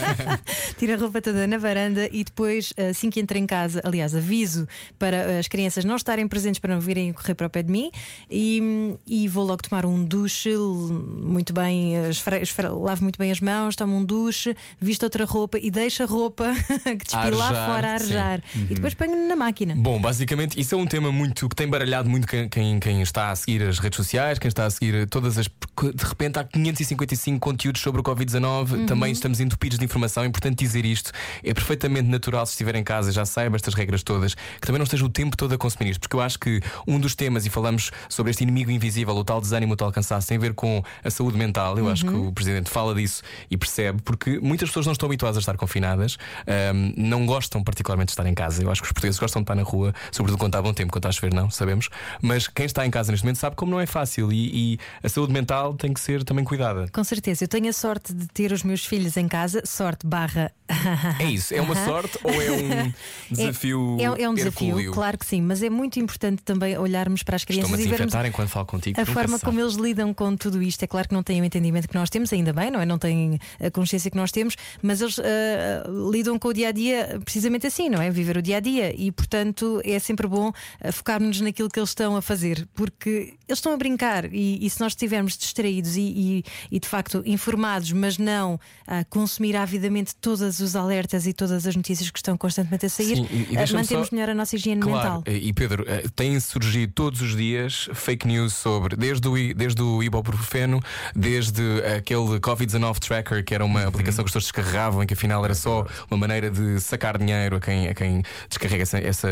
tiro a roupa toda na varanda e depois, assim que entro em casa, aliás, aviso para as crianças não estarem presentes para não virem correr para o pé de mim e, e vou logo tomar um duche muito bem, esfre- esfre- lavo muito bem as mãos, tomo um duche, visto outra roupa e deixo a roupa que despi lá fora a sim. arejar. E depois ponho na máquina. Bom, basicamente, isso é um tema muito que tem baralhado muito quem, quem, quem está a seguir as redes sociais, quem está a seguir todas as. Porque De repente há 555 conteúdos sobre o Covid-19, também estamos entupidos de informação. É importante dizer isto. É perfeitamente natural, se estiver em casa, já saiba estas regras todas, que também não esteja o tempo todo a consumir isto, porque eu acho que um dos temas, e falamos sobre este inimigo invisível, o tal desânimo, o tal cansaço, tem a ver com a saúde mental. Eu acho que o Presidente fala disso e percebe, porque muitas pessoas não estão habituadas a estar confinadas, ahm, não gostam particularmente de estar em casa. Eu acho que os portugueses gostam de estar na rua, sobretudo quando está bom tempo, quando está a chover, não, sabemos. Mas quem está em casa neste momento sabe como não é fácil e, e a saúde mental tem que ser também cuidada. Com certeza, eu tenho a sorte de ter os meus filhos em casa, sorte barra. É isso, é uma sorte ou é um desafio? É, é um desafio, hercúleo? claro que sim, mas é muito importante também olharmos para as crianças e vermos enquanto falo contigo. a forma como eles lidam com tudo isto. É claro que não têm o entendimento que nós temos, ainda bem, não é? Não têm a consciência que nós temos, mas eles ah, lidam com o dia a dia precisamente assim, não é? Viver o dia a dia e, portanto, é sempre bom ah, focarmos naquilo que eles estão a fazer, porque eles estão a brincar e, e se nós estivermos distraídos e, e- e, de facto informados, mas não a consumir avidamente todos os alertas e todas as notícias que estão constantemente a sair, Sim, e- e ah, mantemos só- melhor a nossa higiene Claro, mental. e Pedro, eh, têm surgido todos os dias fake news sobre, desde o, desde o ibuprofeno, desde aquele Covid-19 tracker, que era uma aplicação que as pessoas descarregavam, em que afinal era só uma maneira de sacar dinheiro a quem, a quem descarrega essa, essa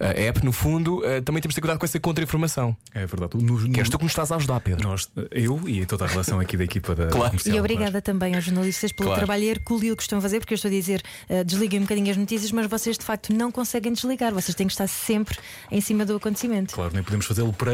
eh, app. No fundo, eh, também temos de ter cuidado com essa contra-informação. É verdade. No, no, Que és tu que nos estás a ajudar, Pedro. nós, eu e toda a relação aqui da equipa da Claro. E obrigada também aos jornalistas pelo Claro. trabalho hercúleo que estão a fazer, porque eu estou a dizer, uh, desliguem um bocadinho as notícias, mas vocês de facto não conseguem desligar, vocês têm que estar sempre em cima do acontecimento. Claro, nem podemos fazê-lo para,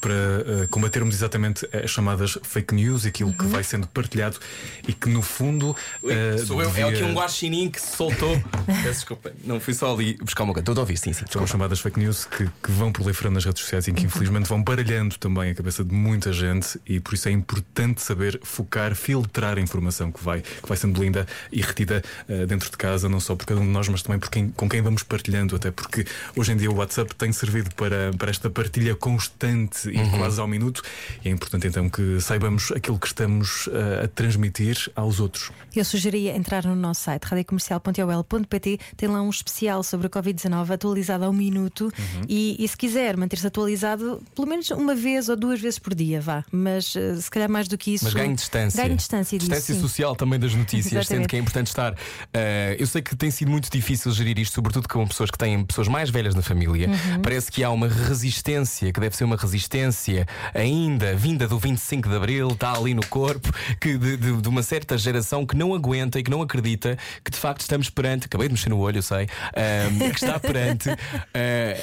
para uh, combatermos exatamente as chamadas fake news, aquilo uhum. que vai sendo partilhado e que no fundo. Uh, Sou devia... eu, é aqui um guaxinim que se soltou. Peço desculpa, não fui só ali buscar uma coisa. Estou a ouvir, sim, sim. São as chamadas fake news que, que vão proliferando nas redes sociais e que infelizmente vão baralhando também a cabeça de muita gente e por isso é importante saber focar, filtrar a informação que vai, que vai sendo linda e retida uh, dentro de casa, não só por cada um de nós, mas também por quem, com quem vamos partilhando, até porque hoje em dia o WhatsApp tem servido para, para esta partilha constante e uhum. quase ao minuto. E é importante então que saibamos aquilo que estamos uh, a transmitir aos outros. Eu sugeria entrar no nosso site radiocomercial.ol.pt, tem lá um especial sobre a Covid-19 atualizado ao minuto uhum. e, e, se quiser manter-se atualizado, pelo menos uma vez ou duas vezes por dia, vá. Mas uh, se calhar mais do que isso. Mas ganhe distância. Ganhe distância, distância disso, social também das notícias, sendo que é importante estar. Uh, eu sei que tem sido muito difícil gerir isto, sobretudo com pessoas que têm pessoas mais velhas na família. Uhum. Parece que há uma resistência, que deve ser uma resistência ainda vinda do 25 de Abril, está ali no corpo, que de, de, de uma certa geração que não aguenta e que não acredita que de facto estamos perante. Acabei de mexer no olho, eu sei. Uh, que está perante. Uh,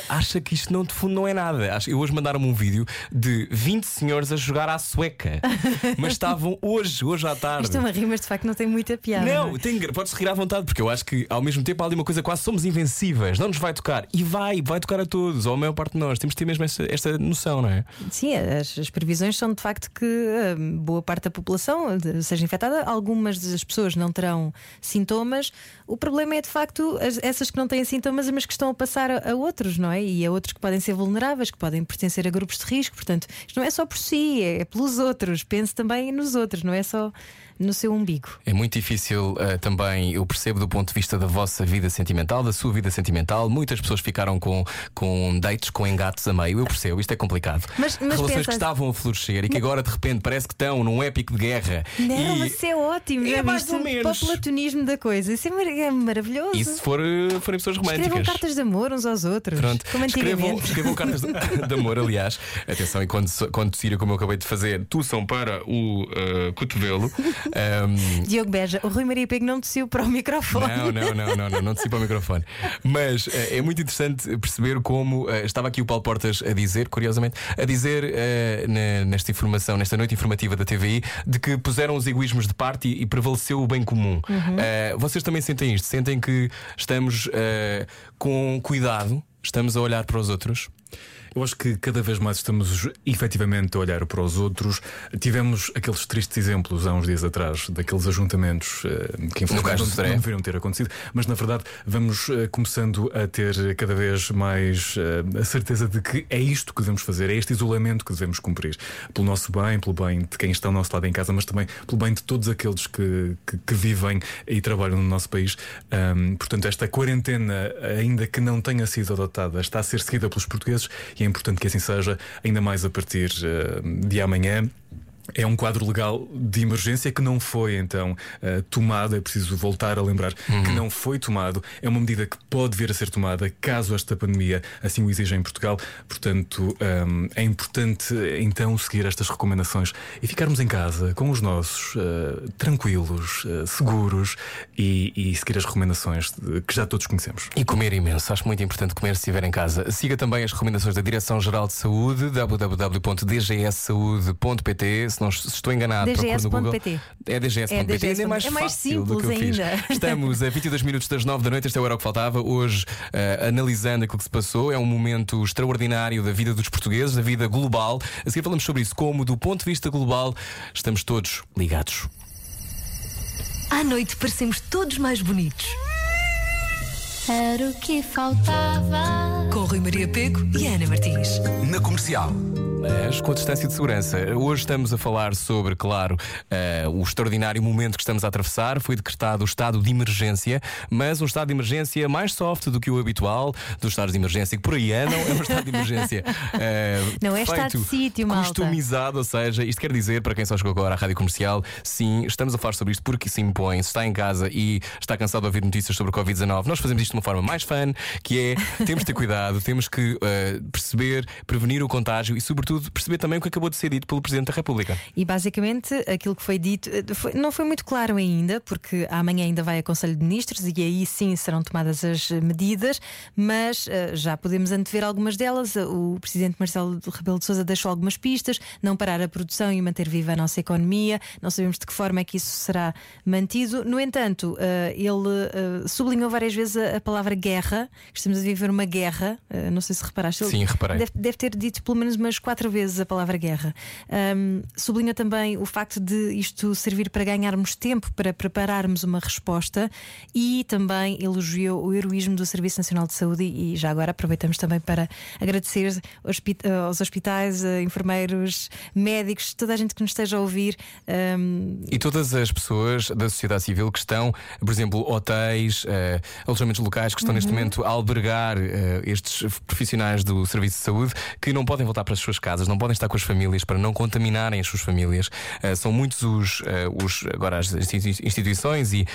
acha que isto não, de fundo não é nada. Eu hoje mandaram-me um vídeo de 20 senhores a jogar à sueca, mas estavam hoje, hoje à tarde. Isto é uma rima, mas de facto não tem muita piada. Não, não é? tem, pode-se rir à vontade, porque eu acho que ao mesmo tempo há ali uma coisa quase somos invencíveis, não nos vai tocar. E vai, vai tocar a todos, ou a maior parte de nós. Temos de ter mesmo esta, esta noção, não é? Sim, as, as, previsões são de facto que uh, boa parte da população seja infectada, algumas das pessoas não terão sintomas. O problema é de facto as, essas que não têm sintomas, mas que estão a passar a, a, outros, não é? E a outros que podem ser vulneráveis, que podem pertencer a grupos de risco. Portanto, isto não é só por si, é, é pelos outros. Pense também nos outros, não é só no seu umbigo. É muito difícil uh, também, eu percebo do ponto de vista da vossa vida sentimental, da sua vida sentimental. Muitas pessoas ficaram com, com dates, com engates a meio. Eu percebo, isto é complicado. Mas, mas Relações que estavam a florescer e que agora de repente parece que estão num épico de guerra. Não, e... mas isso é ótimo. É mais ou menos. Para o platonismo da coisa. Isso é, é maravilhoso. E se for, eh, forem pessoas românticas? Escrevam cartas de amor uns aos outros. Pronto. Como escrevam, escrevam cartas de, de, amor, aliás. Atenção, e quando, quando Círio, como eu acabei de fazer, tu são para o uh, cotovelo. Um, Diogo Beja, o Rui Maria Pego não tossiu para o microfone. Não, não, não, não, não, não tossiu para o microfone. Mas é, é muito interessante perceber como uh, estava aqui o Paulo Portas a dizer, curiosamente, a dizer na, nesta informação, nesta noite informativa da TVI, de que puseram os egoísmos de parte e, prevaleceu o bem comum. Uhum. Uh, vocês também sentem isto? Sentem que estamos com cuidado, estamos a olhar para os outros? Eu acho que cada vez mais estamos efetivamente a olhar para os outros. Tivemos aqueles tristes exemplos há uns dias atrás, daqueles ajuntamentos uh, que infelizmente não, não deveriam ter acontecido, mas na verdade vamos uh, começando a ter cada vez mais uh, a certeza de que é isto que devemos fazer, é este isolamento que devemos cumprir. Pelo nosso bem, pelo bem de quem está ao nosso lado em casa, mas também pelo bem de todos aqueles que, que, que vivem e trabalham no nosso país. Um, portanto, esta quarentena, ainda que não tenha sido adotada, está a ser seguida pelos portugueses e é importante que assim seja, ainda mais a partir uh, de amanhã. É um quadro legal de emergência que não foi então uh, tomado. É preciso voltar a lembrar uhum. que não foi tomado. É uma medida que pode vir a ser tomada caso esta pandemia assim o exija em Portugal. Portanto, um, é importante então seguir estas recomendações e ficarmos em casa com os nossos, uh, tranquilos, seguros e, e, seguir as recomendações que já todos conhecemos. E comer imenso. Acho muito importante comer se estiver em casa. Siga também as recomendações da Direção-Geral de Saúde, www.dgsaúde.pt se não estou enganado, dgs.pt. É dgs.pt, é, DGS. é mais, é mais fácil do que eu fiz. Estamos a 22 minutos das 9 da noite, este é o o que Faltava. Hoje, uh, analisando aquilo que se passou, é um momento extraordinário da vida dos portugueses, da vida global. A seguir falamos sobre isso, como do ponto de vista global estamos todos ligados. À noite parecemos todos mais bonitos. Era o que faltava. Com Rui Maria Peco e Ana Martins. Na comercial mas com a distância de segurança. Hoje estamos a falar sobre, claro, uh, o extraordinário momento que estamos a atravessar. Foi decretado o estado de emergência, mas um estado de emergência mais soft do que o habitual dos estados de emergência, que por aí andam, é um estado de emergência. Uh, não é estado de sítio, malta. Customizado, ou seja, isto quer dizer, para quem só chegou agora à rádio comercial, sim, estamos a falar sobre isto porque se impõe. Se está em casa e está cansado de ouvir notícias sobre o Covid-19, nós fazemos isto uma forma mais fun, que é temos de ter cuidado, temos que uh, perceber, prevenir o contágio e, sobretudo, tudo, perceber também o que acabou de ser dito pelo Presidente da República. E basicamente aquilo que foi dito eh, foi, não foi muito claro ainda, porque amanhã ainda vai a Conselho de Ministros e aí sim serão tomadas as medidas, mas uh, já podemos antever algumas delas. O Presidente Marcelo Rebelo de Souza deixou algumas pistas, não parar a produção e manter viva a nossa economia. Não sabemos de que forma é que isso será mantido. No entanto, uh, ele sublinhou várias vezes a, palavra guerra. Estamos a viver uma guerra. não sei se reparaste. Sim, reparei. Deve, deve, ter dito pelo menos umas quatro vezes a palavra guerra. Um, sublinha também o facto de isto servir para ganharmos tempo para prepararmos uma resposta e também elogiou o heroísmo do Serviço Nacional de Saúde e já agora aproveitamos também para agradecer aos hospitais, enfermeiros, médicos, toda a gente que nos esteja a ouvir. Um... E todas as pessoas da sociedade civil que estão, por exemplo, hotéis, uh, alojamentos locais que estão uhum. neste momento a albergar uh, estes profissionais do Serviço de Saúde que não podem voltar para as suas casas, não podem estar com as famílias para não contaminarem as suas famílias. Uh, são muitos os, os agora as instituições e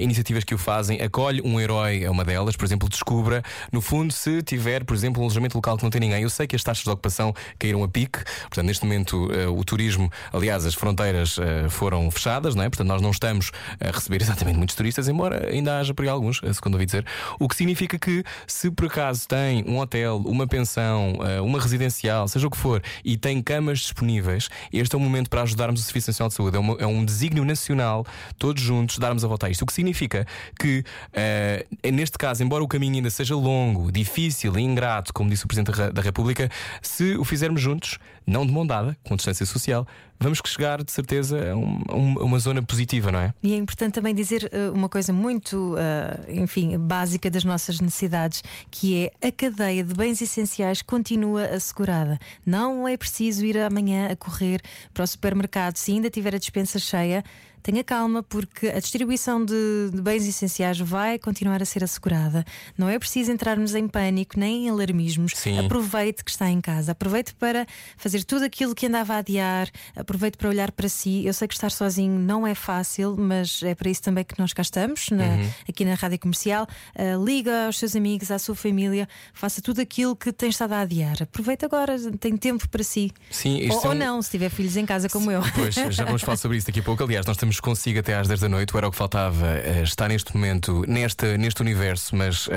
iniciativas que o fazem. Acolhe um herói é uma delas, por exemplo, descubra no fundo se tiver, por exemplo, um alojamento local que não tem ninguém. Eu sei que as taxas de ocupação caíram a pique, portanto, neste momento o turismo, aliás, as fronteiras foram fechadas, não é? Portanto, nós não estamos a receber exatamente muitos turistas, embora ainda haja por aí alguns, segundo ouvi dizer. O que significa que, se por acaso tem um hotel, uma pensão, uma residencial, seja o que for, e tem camas disponíveis, este é o momento para ajudarmos o Serviço Nacional de Saúde. É, é um desígnio nacional, todos juntos, darmos a volta a isto. O que significa que, uh, neste caso, embora o caminho ainda seja longo, difícil e ingrato, como disse o Presidente da República, se o fizermos juntos, não de mão dada, com distância social, vamos chegar de certeza a, um, a uma zona positiva, não é? E é importante também dizer uh, uma coisa muito, uh, enfim, básica das nossas necessidades, que é a cadeia de bens essenciais continua assegurada. Não é preciso ir amanhã a correr para o supermercado se ainda tiver a dispensa cheia tenha calma, porque a distribuição de, de, bens essenciais vai continuar a ser assegurada. Não é preciso entrarmos em pânico nem em alarmismos. Sim. Aproveite que está em casa, aproveite para fazer tudo aquilo que andava a adiar, aproveite para olhar para si. Eu sei que estar sozinho não é fácil, mas é para isso também que nós cá estamos, na, uhum. aqui na Rádio Comercial. Uh, liga aos seus amigos, à sua família, faça tudo aquilo que tem estado a adiar. Aproveite agora, tem tempo para si. Sim, ou, é ou não, se tiver filhos em casa como Sim, eu. Pois, já vamos falar sobre isso daqui a pouco. Aliás, nós temos estarmos consigo até às 10 da noite, era o que faltava. Uh, está neste momento, neste, neste universo, mas uh,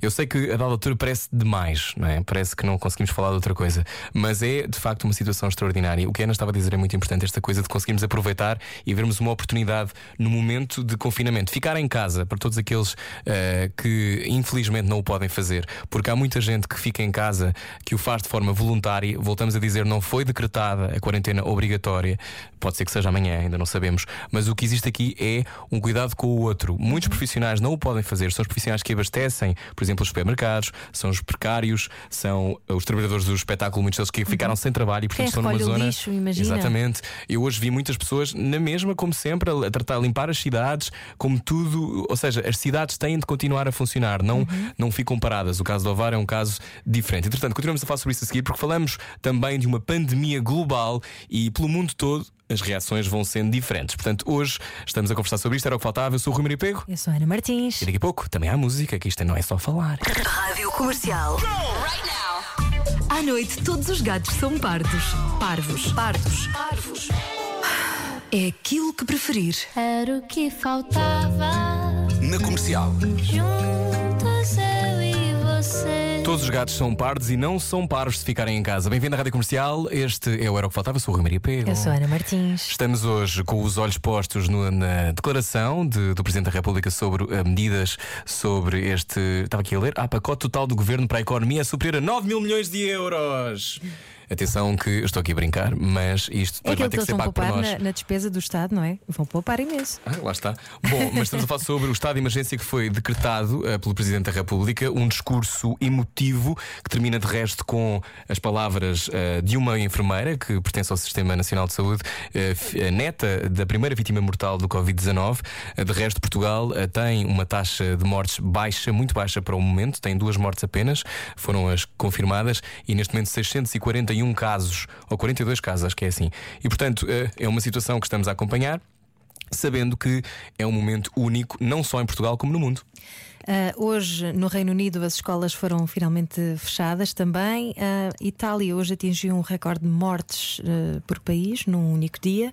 eu sei que a dada altura parece demais, não é? Parece que não conseguimos falar de outra coisa. Mas é de facto uma situação extraordinária. O que a Ana estava a dizer é muito importante, esta coisa de conseguirmos aproveitar e vermos uma oportunidade no momento de confinamento. Ficar em casa para todos aqueles uh, que infelizmente não o podem fazer, porque há muita gente que fica em casa que o faz de forma voluntária. Voltamos a dizer, não foi decretada a quarentena obrigatória. Pode ser que seja amanhã, ainda não sabemos mas o que existe aqui é um cuidado com o outro. Muitos profissionais não o podem fazer, são os profissionais que abastecem, por exemplo, os supermercados, são os precários, são os trabalhadores do espetáculo, muitos deles que ficaram sem trabalho e portanto estão numa zona. Lixo, imagina. Exatamente. Eu hoje vi muitas pessoas na mesma, como sempre, a tratar, a limpar as cidades, como tudo, ou seja, as cidades têm de continuar a funcionar, não, uhum. não ficam paradas. O caso do Ovar é um caso diferente. Entretanto, continuamos a falar sobre isso a seguir, porque falamos também de uma pandemia global e pelo mundo todo as reações vão sendo diferentes. Portanto, hoje estamos a conversar sobre isto, era o que faltava. Eu sou o Rui Pego. Eu sou a Ana Martins. E daqui a pouco também há música, que isto não é só falar. Rádio Comercial. À noite, todos os gatos são pardos. Parvos. Pardos. Parvos. É aquilo que preferir. Era o que faltava. Na comercial. Juntos eu e. Todos os gatos são pardos e não são paros se ficarem em casa. Bem-vindo à Rádio Comercial. Este é o Era o que Faltava. Eu sou o Rui Maria Pego. Eu sou a Ana Martins. Estamos hoje com os olhos postos no, na declaração de, do Presidente da República sobre uh, medidas sobre este. Estava aqui a ler. Ah, pacote total do governo para a economia é superior a 9 mil milhões de euros. Atenção que eu estou aqui a brincar, mas isto é vai ter que, ser pago por nós. Na, na, despesa do Estado, não é? Vão poupar imenso. Ah, lá está. Bom, mas estamos a falar sobre o estado de emergência que foi decretado uh, pelo Presidente da República, um discurso emotivo que termina de resto com as palavras uh, de uma enfermeira que pertence ao Sistema Nacional de Saúde, uh, neta da primeira vítima mortal do Covid-19. de resto, Portugal tem uma taxa de mortes baixa, muito baixa para o momento, tem duas mortes apenas, foram as confirmadas, e neste momento 641 41 casos, ou 42 casos, acho que é assim. E portanto eh, é uma situação que estamos a acompanhar, sabendo que é um momento único, não só em Portugal como no mundo. Uh, hoje, no Reino Unido, as escolas foram finalmente fechadas também. Uh, Itália hoje atingiu um recorde de mortes uh, por país num único dia.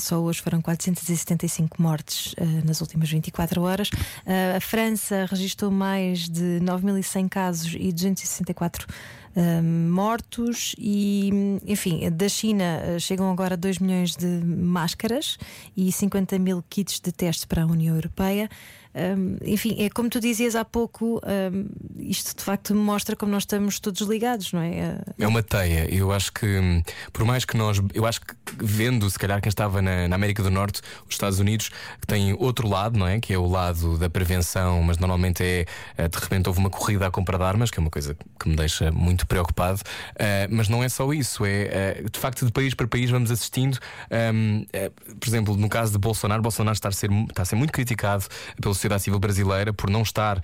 só hoje foram 475 mortes nas últimas 24 horas. a França registrou mais de 9.100 casos e 264 mortos e, enfim, da China chegam agora 2 milhões de máscaras e 50 mil kits de teste para a União Europeia. Enfim, é como tu dizias há pouco, um, isto de facto mostra como nós estamos todos ligados, não é? É uma teia. Eu acho que, por mais que nós, eu acho que vendo, se calhar, quem estava na, na, América do Norte, os Estados Unidos, que tem outro lado, não é? Que é o lado da prevenção, mas normalmente é, eh, de repente, houve uma corrida à compra de armas, que é uma coisa que me deixa muito preocupado. Uh, mas não é só isso, é uh, de facto, de país para país vamos assistindo. Um, por exemplo, no caso de Bolsonaro, Bolsonaro está a ser, está a ser muito criticado pelo sociedade civil brasileira por não estar uh,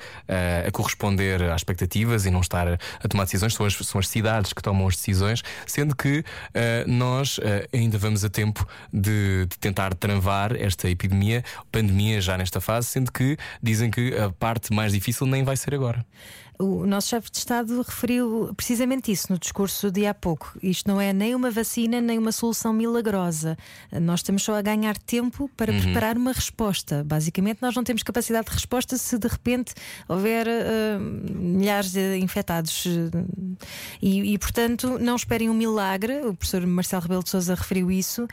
a corresponder às expectativas e não estar a tomar decisões. São as, são as cidades que tomam as decisões, sendo que uh, nós uh, ainda vamos a tempo de, de, tentar travar esta epidemia, pandemia já nesta fase, sendo que dizem que a parte mais difícil nem vai ser agora. O nosso chefe de Estado referiu precisamente isso no discurso de há pouco. Isto não é nem uma vacina, nem uma solução milagrosa. Nós estamos só a ganhar tempo para uhum. preparar uma resposta. Basicamente, nós não temos capacidade de resposta se de repente houver uh, milhares de infectados. E, e, portanto, não esperem um milagre. O professor Marcelo Rebelo de Souza referiu isso, uh,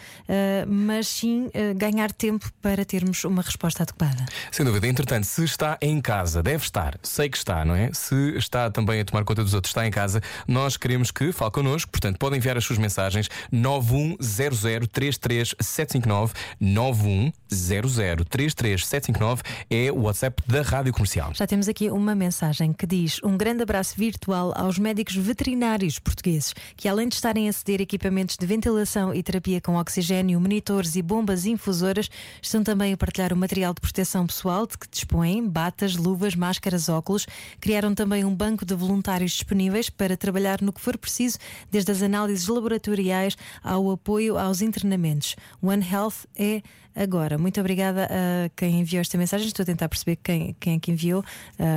mas sim uh, ganhar tempo para termos uma resposta adequada. Sem dúvida. Entretanto, se está em casa, deve estar, sei que está, não é? Se se está também a tomar conta dos outros, está em casa, nós queremos que fale connosco. Portanto, podem enviar as suas mensagens 910033759 910033759 é o WhatsApp da Rádio Comercial. Já temos aqui uma mensagem que diz: Um grande abraço virtual aos médicos veterinários portugueses que, além de estarem a ceder equipamentos de ventilação e terapia com oxigênio, monitores e bombas infusoras, estão também a partilhar o material de proteção pessoal de que dispõem, batas, luvas, máscaras, óculos. Criaram também também um banco de voluntários disponíveis para trabalhar no que for preciso, desde as análises laboratoriais ao apoio aos internamentos. One Health é agora. Muito obrigada a quem enviou esta mensagem. Estou a tentar perceber quem, quem é que enviou, uh,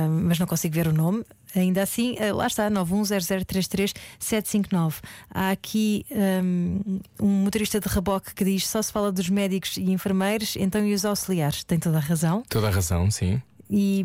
mas não consigo ver o nome. Ainda assim, uh, lá está, 910033759. Há aqui um, um, motorista de reboque que diz só se fala dos médicos e enfermeiros, então e os auxiliares? Tem toda a razão. Toda a razão, sim. E,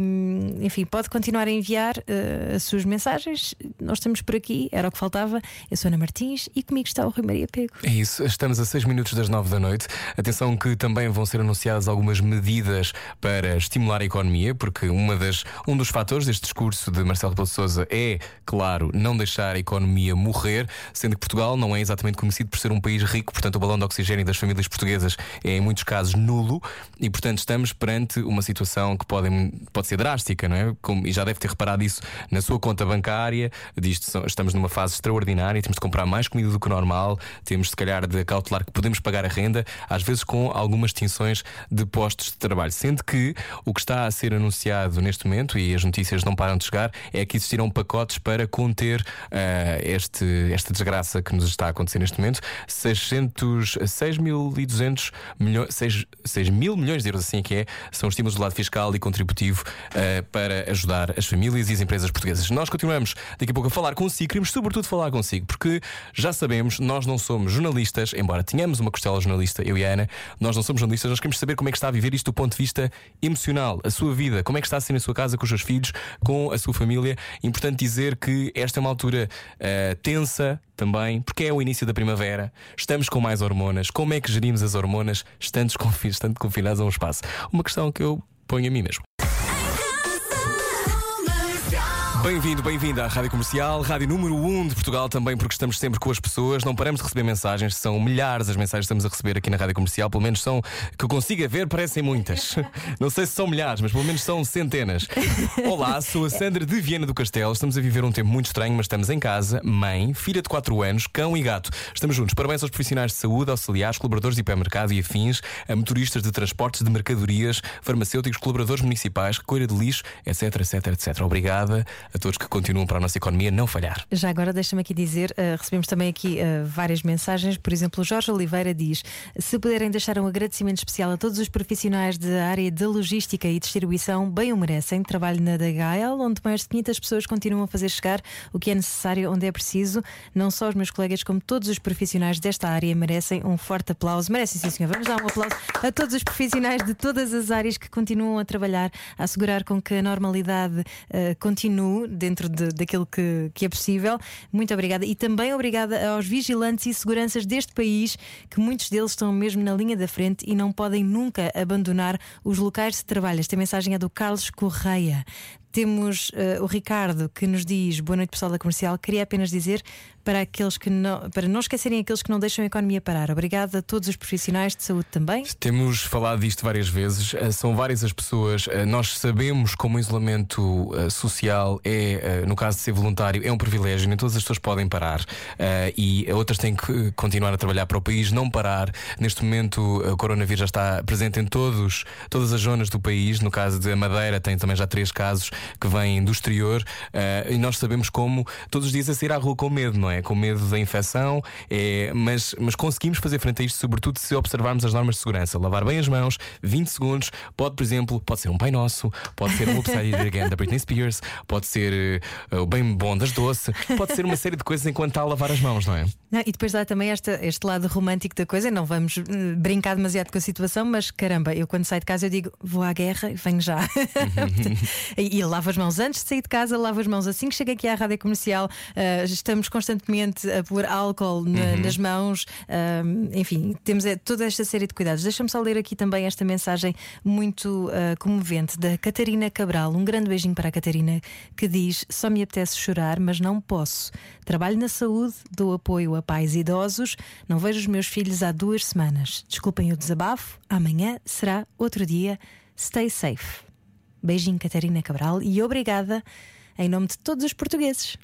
enfim, pode continuar a enviar uh, as suas mensagens. Nós estamos por aqui, era o que faltava. Eu sou Ana Martins e comigo está o Rui Maria Pego. É isso, estamos a 6 minutos das 9 da noite. Atenção que também vão ser anunciadas algumas medidas para estimular a economia, porque uma das, um dos fatores deste discurso de Marcelo Rebelo de Souza é, claro, não deixar a economia morrer, sendo que Portugal não é exatamente conhecido por ser um país rico, portanto, o balão de oxigênio das famílias portuguesas é, em muitos casos, nulo, e, portanto, estamos perante uma situação que podem pode ser drástica, não é? Como, e já deve ter reparado isso na sua conta bancária. Diz estamos numa fase extraordinária, temos de comprar mais comida do que normal, temos se calhar de cautelar que podemos pagar a renda, às vezes com algumas extinções de postos de trabalho. Sendo que o que está a ser anunciado neste momento, e as notícias não param de chegar, é que existirão pacotes para conter uh, este, esta desgraça que nos está a acontecer neste momento. 600, 6.200 milhões, 6, 6 mil milhões de euros, assim que é, são estímulos do lado fiscal e contributivo uh, para ajudar as famílias e as empresas portuguesas. Nós continuamos daqui a pouco a falar consigo, queremos sobretudo falar consigo, porque já sabemos, nós não somos jornalistas, embora tenhamos uma costela jornalista, eu e a Ana, nós não somos jornalistas, nós queremos saber como é que está a viver isto do ponto de vista emocional, a sua vida, como é que está a ser na sua casa com os seus filhos, com a sua família. Importante dizer que esta é uma altura uh, tensa também, porque é o início da primavera, estamos com mais hormonas. Como é que gerimos as hormonas estando confinados a um espaço? Uma questão que eu ponho a mim mesmo. Bem-vindo, bem-vinda à Rádio Comercial, Rádio número 1 um de Portugal também, porque estamos sempre com as pessoas, não paramos de receber mensagens, são milhares as mensagens que estamos a receber aqui na Rádio Comercial, pelo menos são, que eu consiga ver, parecem muitas. Não sei se são milhares, mas pelo menos são centenas. Olá, sou a Sandra de Viena do Castelo, estamos a viver um tempo muito estranho, mas estamos em casa, mãe, filha de 4 anos, cão e gato. Estamos juntos. Parabéns aos profissionais de saúde, auxiliares, colaboradores de hipermercado e afins, a motoristas de transportes de mercadorias, farmacêuticos, colaboradores municipais, recolha de lixo, etc, etc, etc. Obrigada a todos que continuam para a nossa economia não falhar. Já agora deixa-me aqui dizer, uh, recebemos também aqui uh, várias mensagens. Por exemplo, Jorge Oliveira diz: se puderem deixar um agradecimento especial a todos os profissionais da área de logística e distribuição, bem o merecem. Trabalho na Dagael, onde mais de 500 pessoas continuam a fazer chegar o que é necessário onde é preciso. Não só os meus colegas, como todos os profissionais desta área merecem um forte aplauso. Merecem, sim, senhor. Vamos dar um aplauso a todos os profissionais de todas as áreas que continuam a trabalhar, a assegurar com que a normalidade uh, continue dentro de, daquilo que, que é possível. Muito obrigada. E também obrigada aos vigilantes e seguranças deste país, que muitos deles estão mesmo na linha da frente e não podem nunca abandonar os locais de trabalho. Esta mensagem é do Carlos Correia. Temos uh, o Ricardo que nos diz boa noite, pessoal da comercial. Queria apenas dizer para aqueles que não, para não esquecerem aqueles que não deixam a economia parar. Obrigado a todos os profissionais de saúde também. Temos falado disto várias vezes, eh, são várias as pessoas. Eh, nós sabemos como o isolamento social é, no caso de ser voluntário, é um privilégio, nem todas as pessoas podem parar e outras têm que continuar a trabalhar para o país, não parar. Neste momento, o coronavírus já está presente em todos, todas as zonas do país. No caso de Madeira, tem também já três casos que vêm do exterior uh, e nós sabemos como todos os dias a sair à rua com medo, não é? Com medo da infecção, é, mas, mas conseguimos fazer frente a isto, sobretudo se observarmos as normas de segurança. Lavar bem as mãos, 20 segundos, pode, por exemplo, pode ser um Pai Nosso, pode ser um Upside Again da Britney Spears, pode ser uh, o Bem Bom das Doce, pode ser uma série de coisas enquanto está a lavar as mãos, não é? Não, e depois dá também esta, este lado romântico da coisa, não vamos uh, brincar demasiado com a situação, mas caramba, eu quando saio de casa eu digo vou à guerra e venho já. E lavo as mãos antes de sair de casa, lavo as mãos assim que chego aqui à rádio comercial. Uh, estamos constantemente a pôr álcool na, uhum. nas mãos. Uh, enfim, temos é, toda esta série de cuidados. Deixa-me só ler aqui também esta mensagem muito uh, comovente da Catarina Cabral. Um grande beijinho para a Catarina que diz: Só me apetece chorar, mas não posso. Trabalho na saúde, dou apoio a pais idosos, não vejo os meus filhos há duas semanas. Desculpem o desabafo, amanhã será outro dia. Stay safe. Beijinho, Catarina Cabral, e obrigada em nome de todos os portugueses.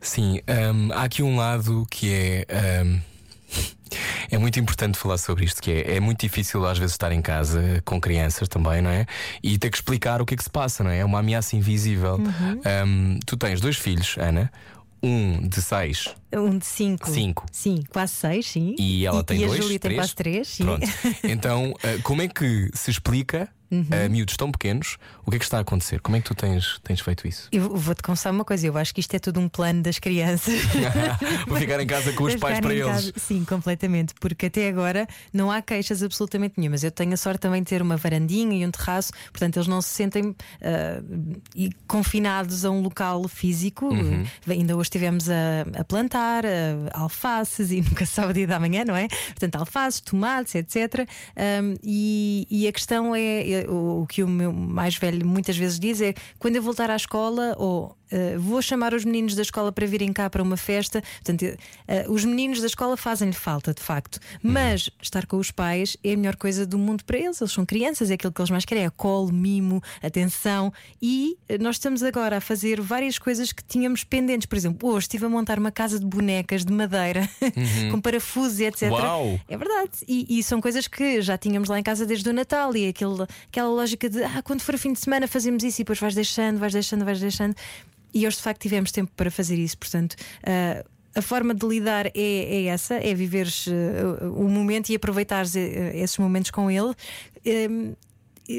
Sim, um, há aqui um lado que é. Um... É muito importante falar sobre isto, que é, é muito difícil às vezes estar em casa com crianças também, não é? E ter que explicar o que é que se passa, não é? É uma ameaça invisível. Uhum. Um, tu tens dois filhos, Ana, um de seis. Um de cinco. Cinco. Sim, quase seis, sim. E ela tem e dois. E a Júlia três. tem quase três, sim. Pronto. Então, eh, como é que se explica uhum. a miúdos tão pequenos, o que é que está a acontecer? Como é que tu tens, tens feito isso? Eu vou-te confessar uma coisa, eu acho que isto é tudo um plano das crianças. vou ficar em casa com os pais para eles. Casa, sim, completamente, porque até agora não há queixas absolutamente nenhumas. Eu tenho a sorte também de ter uma varandinha e um terraço, portanto eles não se sentem uh, confinados a um local físico. Uhum. Ainda hoje estivemos a, a plantar uh, alfaces e nunca sabe o dia da manhã, não é? Portanto, alfaces, tomates, etc. Um, e, e, a questão é o, o que o meu mais velho muitas vezes diz é quando eu voltar à escola ou Uh, vou chamar os meninos da escola para virem cá para uma festa. Portanto, uh, os meninos da escola fazem-lhe falta, de facto. Mas estar com os pais é a melhor coisa do mundo para eles. Eles são crianças, é aquilo que eles mais querem: é colo, mimo, atenção. E nós estamos agora a fazer várias coisas que tínhamos pendentes. Por exemplo, hoje estive a montar uma casa de bonecas de madeira uhum. com parafusos e etc. Uau. É verdade. E, e, são coisas que já tínhamos lá em casa desde o Natal e aquele, aquela lógica de ah, quando for fim de semana fazemos isso e depois vais deixando, vais deixando, vais deixando. E hoje de facto tivemos tempo para fazer isso, portanto. Uh, a forma de lidar é, é essa, é viveres uh, o momento e aproveitares uh, esses momentos com ele. Uh,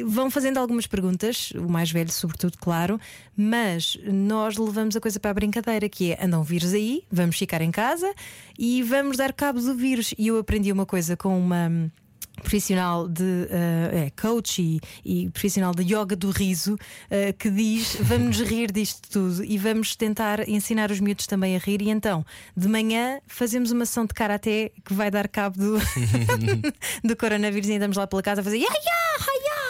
vão fazendo algumas perguntas, o mais velho, sobretudo, claro, mas nós levamos a coisa para a brincadeira, que é andam vírus aí, vamos ficar em casa e vamos dar cabo do vírus. E eu aprendi uma coisa com uma profissional de uh, é, coach e, e, profissional de yoga do riso uh, que diz vamos rir disto tudo e vamos tentar ensinar os miúdos também a rir. E então de manhã fazemos uma sessão de karaté que vai dar cabo do, do coronavírus e andamos lá pela casa a fazer ya, ya,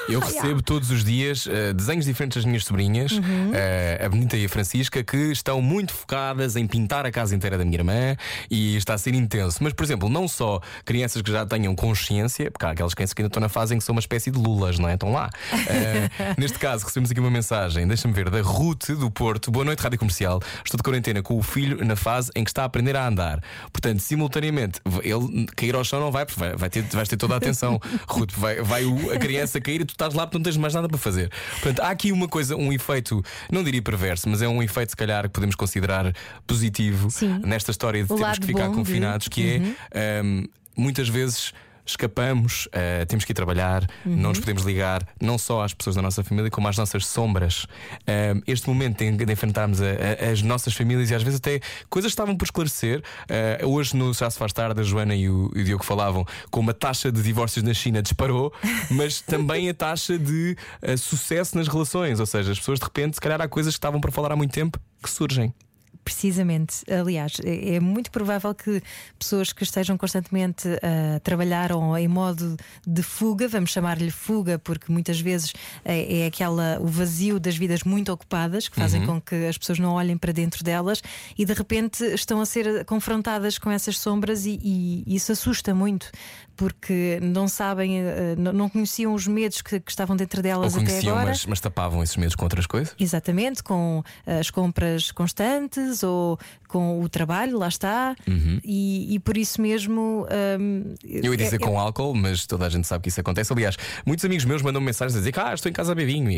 eu recebo todos os dias uh, desenhos diferentes das minhas sobrinhas, uhum. uh, a Benita e a Francisca, que estão muito focadas em pintar a casa inteira da minha irmã e está a ser intenso. Mas, por exemplo, não só crianças que já tenham consciência, porque há aquelas crianças que ainda estão na fase em que são uma espécie de lulas, não é? Estão lá. Uh, neste caso, recebemos aqui uma mensagem, deixa-me ver, da Ruth do Porto. Boa noite, Rádio Comercial. Estou de quarentena com o filho na fase em que está a aprender a andar. Portanto, simultaneamente, ele cair ao chão não vai, porque vai, vai ter, vais ter toda a atenção. Ruth, vai, vai a criança cair e tu estás lá porque não tens mais nada para fazer. Portanto, há aqui uma coisa, um efeito, não diria perverso, mas é um efeito, se calhar, que podemos considerar positivo Sim. nesta história de O termos que ficar de- Uhum. confinados, que é hum, muitas vezes. Escapamos, eh, temos que ir trabalhar, Uhum. não nos podemos ligar não só às pessoas da nossa família, como às nossas sombras. Um, este momento em de enfrentarmos a- a- as nossas famílias e às vezes até coisas que estavam por esclarecer. Uh, hoje no Já se faz tarde, a Joana e o, e o Diogo falavam como a taxa de divórcios na China disparou, mas também a taxa de uh, sucesso nas relações. Ou seja, as pessoas de repente, se calhar, há coisas que estavam para falar há muito tempo que surgem. Precisamente, aliás, é é muito provável que pessoas que estejam constantemente a trabalhar ou em modo de fuga, vamos chamar-lhe fuga, porque muitas vezes é, é aquela o vazio das vidas muito ocupadas que fazem com que as pessoas não olhem para dentro delas e de repente estão a ser confrontadas com essas sombras e, e isso assusta muito. Porque não sabem, eh, não conheciam os medos que, que estavam dentro Ou delas até conheciam, agora. mas, mas tapavam esses medos com outras coisas. Exatamente, com as compras constantes ou com o trabalho, lá está, e, e por isso mesmo. hum, Uhum. Eu ia dizer é- com álcool, mas toda a gente sabe que isso acontece. Aliás, muitos amigos meus mandam mensagens a dizer que ah, estou em casa a beber vinho.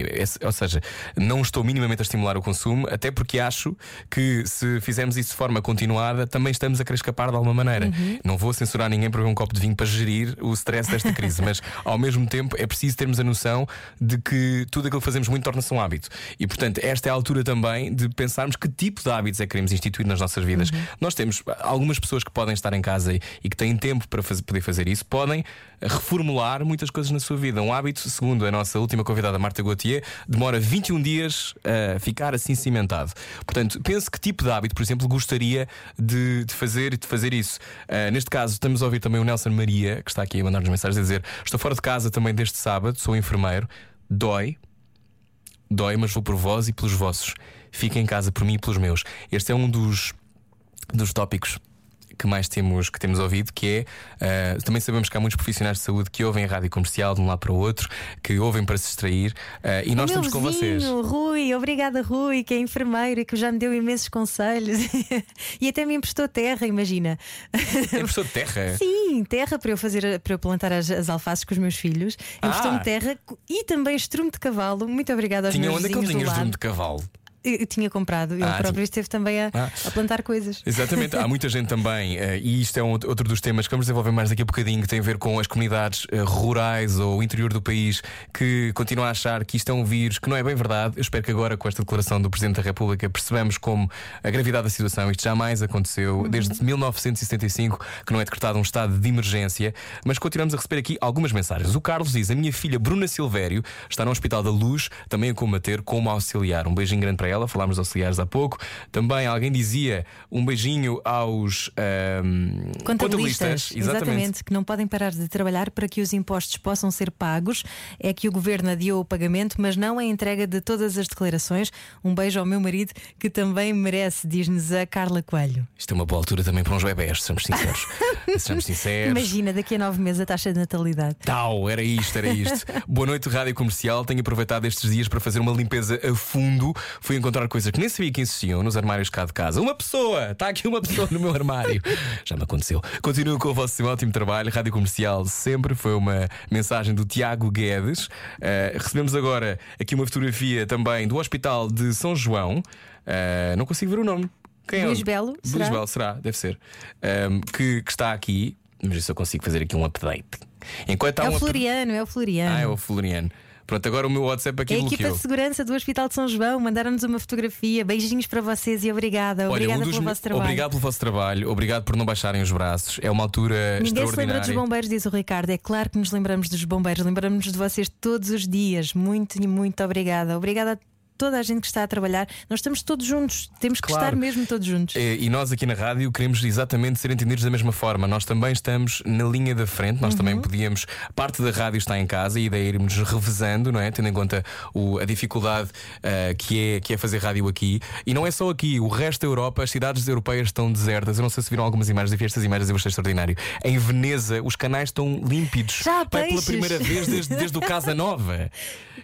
Ou seja, não estou minimamente a estimular o consumo, até porque acho que se fizermos isso de forma continuada, também estamos a querer escapar de alguma maneira. Não vou censurar ninguém para beber um copo de vinho para gerir o stress desta crise, mas ao mesmo tempo é preciso termos a noção de que tudo aquilo que fazemos muito torna-se um hábito. E portanto, esta é a altura também de pensarmos que tipo de hábitos é que queremos instituir nas nossas vidas. Nós temos algumas pessoas que podem estar em casa e, e que têm tempo para fazer- poder fazer isso, podem reformular muitas coisas na sua vida. Um hábito, segundo a nossa última convidada Marta Gauthier, demora 21 dias a ficar assim cimentado. Portanto, pense que tipo de hábito, por exemplo, gostaria de, de fazer e de fazer isso. Ah, neste caso, estamos a ouvir também o Nelson Maria, que está aqui a mandar-nos mensagens a dizer: Estou fora de casa também deste sábado, sou enfermeiro, dói, dói, mas vou por vós e pelos vossos. Fiquem em casa por mim e pelos meus. Este é um dos, dos tópicos que mais temos, que temos ouvido, que é uh, também sabemos que há muitos profissionais de saúde que ouvem a rádio comercial de um lado para o outro, que ouvem para se distrair, uh, e nós o estamos com vizinho, vocês. Rui, obrigada, Rui, que é enfermeiro e que já me deu imensos conselhos e até me emprestou terra, imagina. De terra. Sim, terra para eu fazer para eu plantar as, as alfaces com os meus filhos. Emprestou-me Ah. terra e também estrume de cavalo. Muito obrigada aos Tinha meus onde é que ele vizinhos tinha lado. de cavalo? Eu, tinha comprado, ele Ah, próprio esteve também a, Ah. a plantar coisas. Exatamente, há muita gente também, eh, e isto é um outro dos temas que vamos desenvolver mais daqui a bocadinho, que tem a ver com as comunidades eh, rurais ou o interior do país que continuam a achar que isto é um vírus, que não é bem verdade. Eu espero que agora, com esta declaração do Presidente da República, percebamos como a gravidade da situação. Isto jamais aconteceu desde 1975, que não é decretado um estado de emergência, mas continuamos a receber aqui algumas mensagens. O Carlos diz: A minha filha Bruna Silvério está no Hospital da Luz, também a combater como auxiliar. Um beijinho grande para ela, falámos de auxiliares há pouco. Também alguém dizia um beijinho aos ahm, Contabilistas, exatamente, que não podem parar de trabalhar para que os impostos possam ser pagos. É que o governo adiou o pagamento, mas não a entrega de todas as declarações. Um beijo ao meu marido, que também merece, diz-nos a Carla Coelho. Isto é uma boa altura também para uns bebés, sejamos sinceros. sejamos sinceros. Imagina, daqui a nove meses a taxa de natalidade. Tal, era isto, era isto. Boa noite, Rádio Comercial. Tenho aproveitado estes dias para fazer uma limpeza a fundo. Fui encontrar coisas que nem sabia que existiam nos armários cá de casa. Uma pessoa! Está aqui uma pessoa no meu armário. Já me aconteceu. Continuo com o vosso ótimo trabalho. Rádio Comercial sempre foi uma mensagem do Tiago Guedes. Uh, recebemos agora aqui uma fotografia também do Hospital de São João. Uh, não consigo ver o nome. Quem Luís é? Belo, Luís será? Belo, será? Deve ser. Um, que, que está aqui. Mas eu consigo fazer aqui um update. Enquanto É um o up- Floriano, é o Floriano. Ah, é o Floriano. Pronto, agora o meu WhatsApp aqui É a equipa de segurança do Hospital de São João mandaram-nos uma fotografia. Beijinhos para vocês e obrigada. Olha, Obrigada um pelo vosso trabalho. Obrigado pelo vosso trabalho, obrigado por não baixarem os braços. É uma altura Ninguém se lembra extraordinária. dos bombeiros, diz o Ricardo. É claro que nos lembramos dos bombeiros, lembramos de vocês todos os dias. Muito e muito obrigada. Obrigada a toda a gente que está a trabalhar. Nós estamos todos juntos, temos que Claro. estar mesmo todos juntos. Eh, E nós aqui na rádio queremos exatamente ser entendidos da mesma forma. Nós também estamos na linha da frente, nós Uhum. também podíamos. Parte da rádio está em casa e ideia é irmos revezando, não é? Tendo em conta o- a dificuldade eh, que, é, que é fazer rádio aqui. E não é só aqui, o resto da Europa, as cidades europeias estão desertas. Eu não sei se viram algumas imagens, eu vi estas imagens eu achei extraordinário. Em Veneza, os canais estão límpidos. Já Pai, pela primeira vez desde, desde o Casa Nova,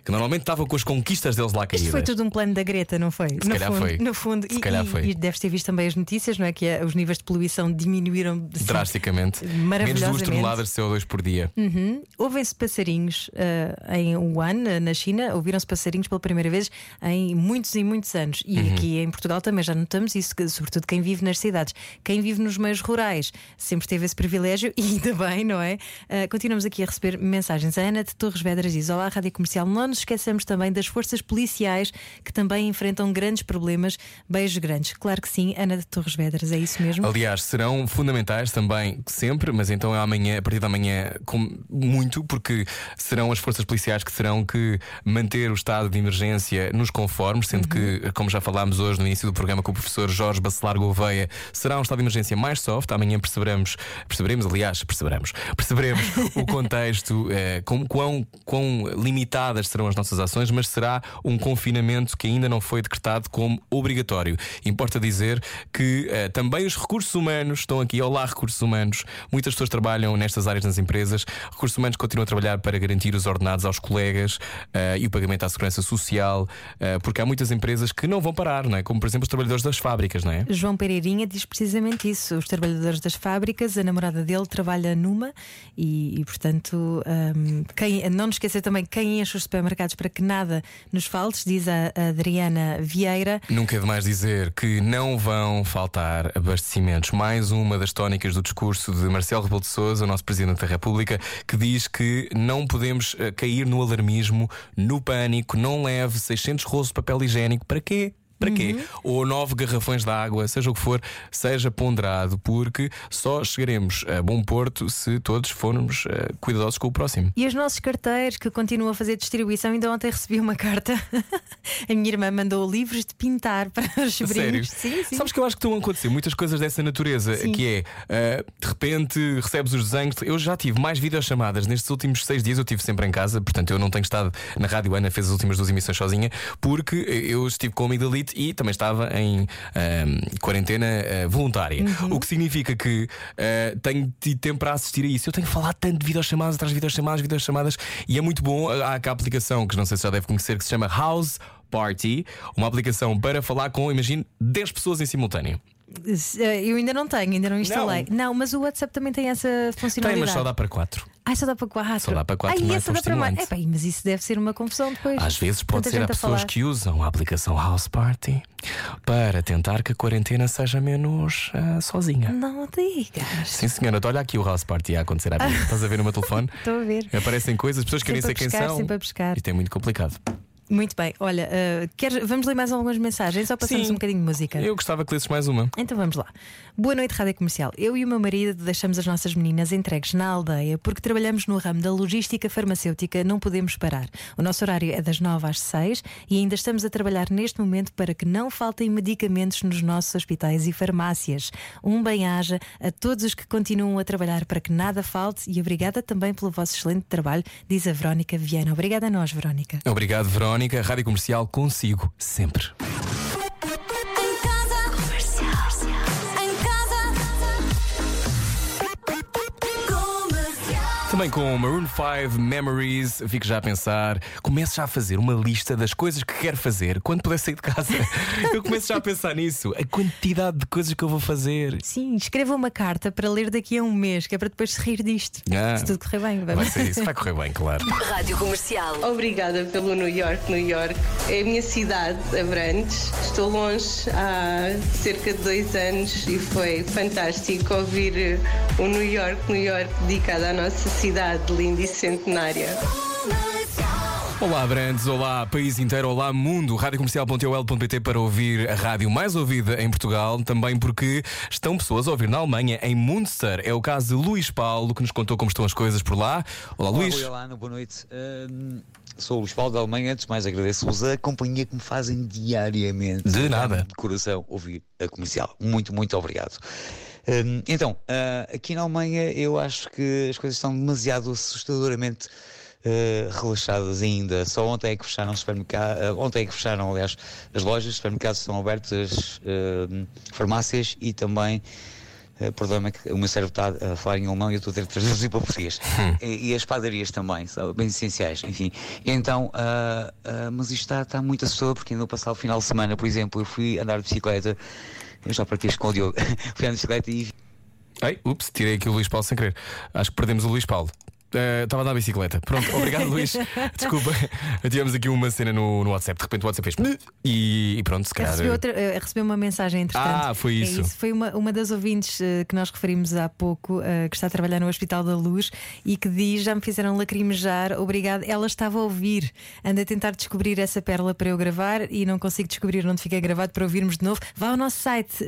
que normalmente estavam com as conquistas deles lá caídas. Tudo um plano da Greta, não foi? Se no calhar fundo, foi. No fundo, Se e, calhar e- foi. e deves ter visto também as notícias, não é? Que eh, os níveis de poluição diminuíram assim, Drasticamente. Menos. 2 toneladas de CO2 por dia. Uhum. Ouvem-se passarinhos eh, em Wuhan, eh, na China, ouviram-se passarinhos pela primeira vez em muitos e muitos anos. E Uhum. aqui em Portugal também já notamos isso, que, sobretudo quem vive nas cidades. Quem vive nos meios rurais sempre teve esse privilégio e ainda bem, não é? Eh, continuamos aqui a receber mensagens. A Ana de Torres Vedras diz: Olá, Rádio Comercial. Não nos esqueçamos também das forças policiais que também enfrentam grandes problemas. Beijos grandes. Claro que sim, Ana de Torres Vedras, é isso mesmo? Aliás, serão fundamentais também sempre, mas então é amanhã, a partir da manhã, com muito, porque serão as forças policiais que terão que manter o estado de emergência nos conformes, sendo que, como já falámos hoje no início do programa com o professor Jorge Bacelar Gouveia, será um estado de emergência mais soft. Amanhã perceberemos, perceberemos, aliás, perceberemos, perceberemos o contexto, eh, com, quão, quão limitadas serão as nossas ações, mas será um confinamento que ainda não foi decretado como obrigatório. Importa dizer que eh, também os recursos humanos estão aqui. Olá, recursos humanos. Muitas pessoas trabalham nestas áreas nas empresas. Recursos humanos continuam a trabalhar para garantir os ordenados aos colegas eh, e o pagamento à segurança social, eh, porque há muitas empresas que não vão parar, não é? Como por exemplo os trabalhadores das fábricas, não é? João Pereirinha diz precisamente isso. Os trabalhadores das fábricas, a namorada dele trabalha numa e, e, portanto, hum, quem, não nos esquecer também quem enche os supermercados para que nada nos falte, diz a, Adriana Vieira. Nunca é demais dizer que não vão faltar abastecimentos. Mais uma das tónicas do discurso de Marcelo Rebelo de Sousa, o nosso Presidente da República, que diz que não podemos eh, cair no alarmismo, no pânico, não leve 600 rolos de papel higiênico. Para quê? Para quê? Ou nove garrafões de água, seja o que for, seja ponderado, porque só chegaremos a bom porto se todos formos eh, cuidadosos com o próximo. E os nossos carteiros que continuam a fazer distribuição, ainda ontem recebi uma carta. a minha irmã mandou livros de pintar para os Sério? sobrinhos. Sim, sim. Sabes que eu acho que estão a acontecer muitas coisas dessa natureza, Sim. que é ah, de repente recebes os desenhos. Eu já tive mais videochamadas nestes últimos seis dias, eu estive sempre em casa, portanto eu não tenho estado na rádio. Ana fez as últimas duas emissões sozinha, porque eu estive com a amigdalite e também estava em ah, quarentena ah, voluntária. Uhum. O que significa que ah, tenho tido tempo para assistir a isso. Eu tenho falado tanto de videochamadas atrás de videochamadas, videochamadas, e é muito bom. Há cá a aplicação que não sei se já deve conhecer, que se chama House. Party, uma aplicação para falar com, imagine, 10 pessoas em simultâneo. Eh, Eu ainda não tenho, ainda não instalei. Não, mas o WhatsApp também tem essa Tem, funcionalidade. mas só dá para 4. Ai, só dá para quatro. Só dá para quatro, Ai, não é essa dá para mais. estimulante. Epá, mas isso deve ser uma confusão depois. Às vezes pode Tanta ser há pessoas falar. que usam a aplicação House Party para tentar que a quarentena seja menos ah, sozinha. Não digas. Sim, senhora, olha aqui o House Party a acontecer à vida. Estás a ver no meu telefone? Estou a ver. Aparecem coisas, pessoas que eu nem sei quem são. sempre a pescar. Isto é muito complicado. Muito bem, olha, eh, queres- vamos ler mais algumas mensagens ou passamos Sim. um bocadinho de música? Eu gostava que lesses mais uma. Então vamos lá. Boa noite, Rádio Comercial. Eu e o meu marido deixamos as nossas meninas entregues na aldeia porque trabalhamos no ramo da logística farmacêutica, não podemos parar. O nosso horário é das 9 às 6 e ainda estamos a trabalhar neste momento para que não faltem medicamentos nos nossos hospitais e farmácias. Um bem-aja a todos os que continuam a trabalhar para que nada falte e obrigada também pelo vosso excelente trabalho, diz a Verónica Viana. Obrigada a nós, Verónica. Obrigado, Verónica. Rádio Comercial consigo, sempre. Também com Maroon 5 Memories, fico já a pensar, começo já a fazer uma lista das coisas que quero fazer quando puder sair de casa. eu começo já a pensar nisso, a quantidade de coisas que eu vou fazer. Sim, escreva uma carta para ler daqui a um mês, que é para depois se rir disto. Ah. Se tudo correr bem, Vai vamos. ser isso, vai correr bem, claro. Rádio Comercial. Obrigada pelo New York, New York. É a minha cidade, Abrantes. Estou longe há cerca de dois anos e foi fantástico ouvir o New York, New York dedicado à nossa cidade linda e centenária. Olá, Brandes, olá, país inteiro, olá, mundo. Radiocomercial.ol.pt para ouvir a rádio mais ouvida em Portugal, também porque estão pessoas a ouvir na Alemanha, em Munster. É o caso de Luís Paulo, que nos contou como estão as coisas por lá. Olá, Olá, Luís. Olá, Ana, boa noite. Hum, sou o Luís Paulo da Alemanha. Antes de mais, agradeço-vos a companhia que me fazem diariamente. De nada. De coração, ouvir a comercial. Muito, muito obrigado. Hum, então, ah, aqui na Alemanha, eu acho que as coisas estão demasiado assustadoramente. ah, relaxadas ainda. Só ontem é que fecharam os supermercados. ontem é que fecharam, aliás, as lojas, os supermercados estão abertos, as ah, farmácias e também Uh, Perdoa-me que o meu cérebro está a falar em alemão e eu estou a ter de traduzir para português. e, e as padarias também, são bem essenciais, enfim. Então, ah, ah, mas isto está, está muito assustador porque ainda no passado final de semana, por exemplo, eu fui andar de bicicleta, já partilho isto com o Diogo, de bicicleta e Ei, ups, tirei aqui o Luís Paulo sem querer. Acho que perdemos o Luís Paulo. Eh, Estava a dar bicicleta. Pronto, obrigado, Luís. Desculpa. Tivemos aqui uma cena no, no WhatsApp. De repente o WhatsApp fez. E, e pronto, se calhar. Recebeu, outra, eh, recebeu uma mensagem interessante. Ah, foi É isso. Foi uma, uma das ouvintes eh, que nós referimos há pouco, eh, que está a trabalhar no Hospital da Luz e que diz: Já me fizeram lacrimejar, obrigado. Ela estava a ouvir. Anda a tentar descobrir essa pérola para eu gravar e não consigo descobrir onde fica gravado para ouvirmos de novo. Vá ao nosso site,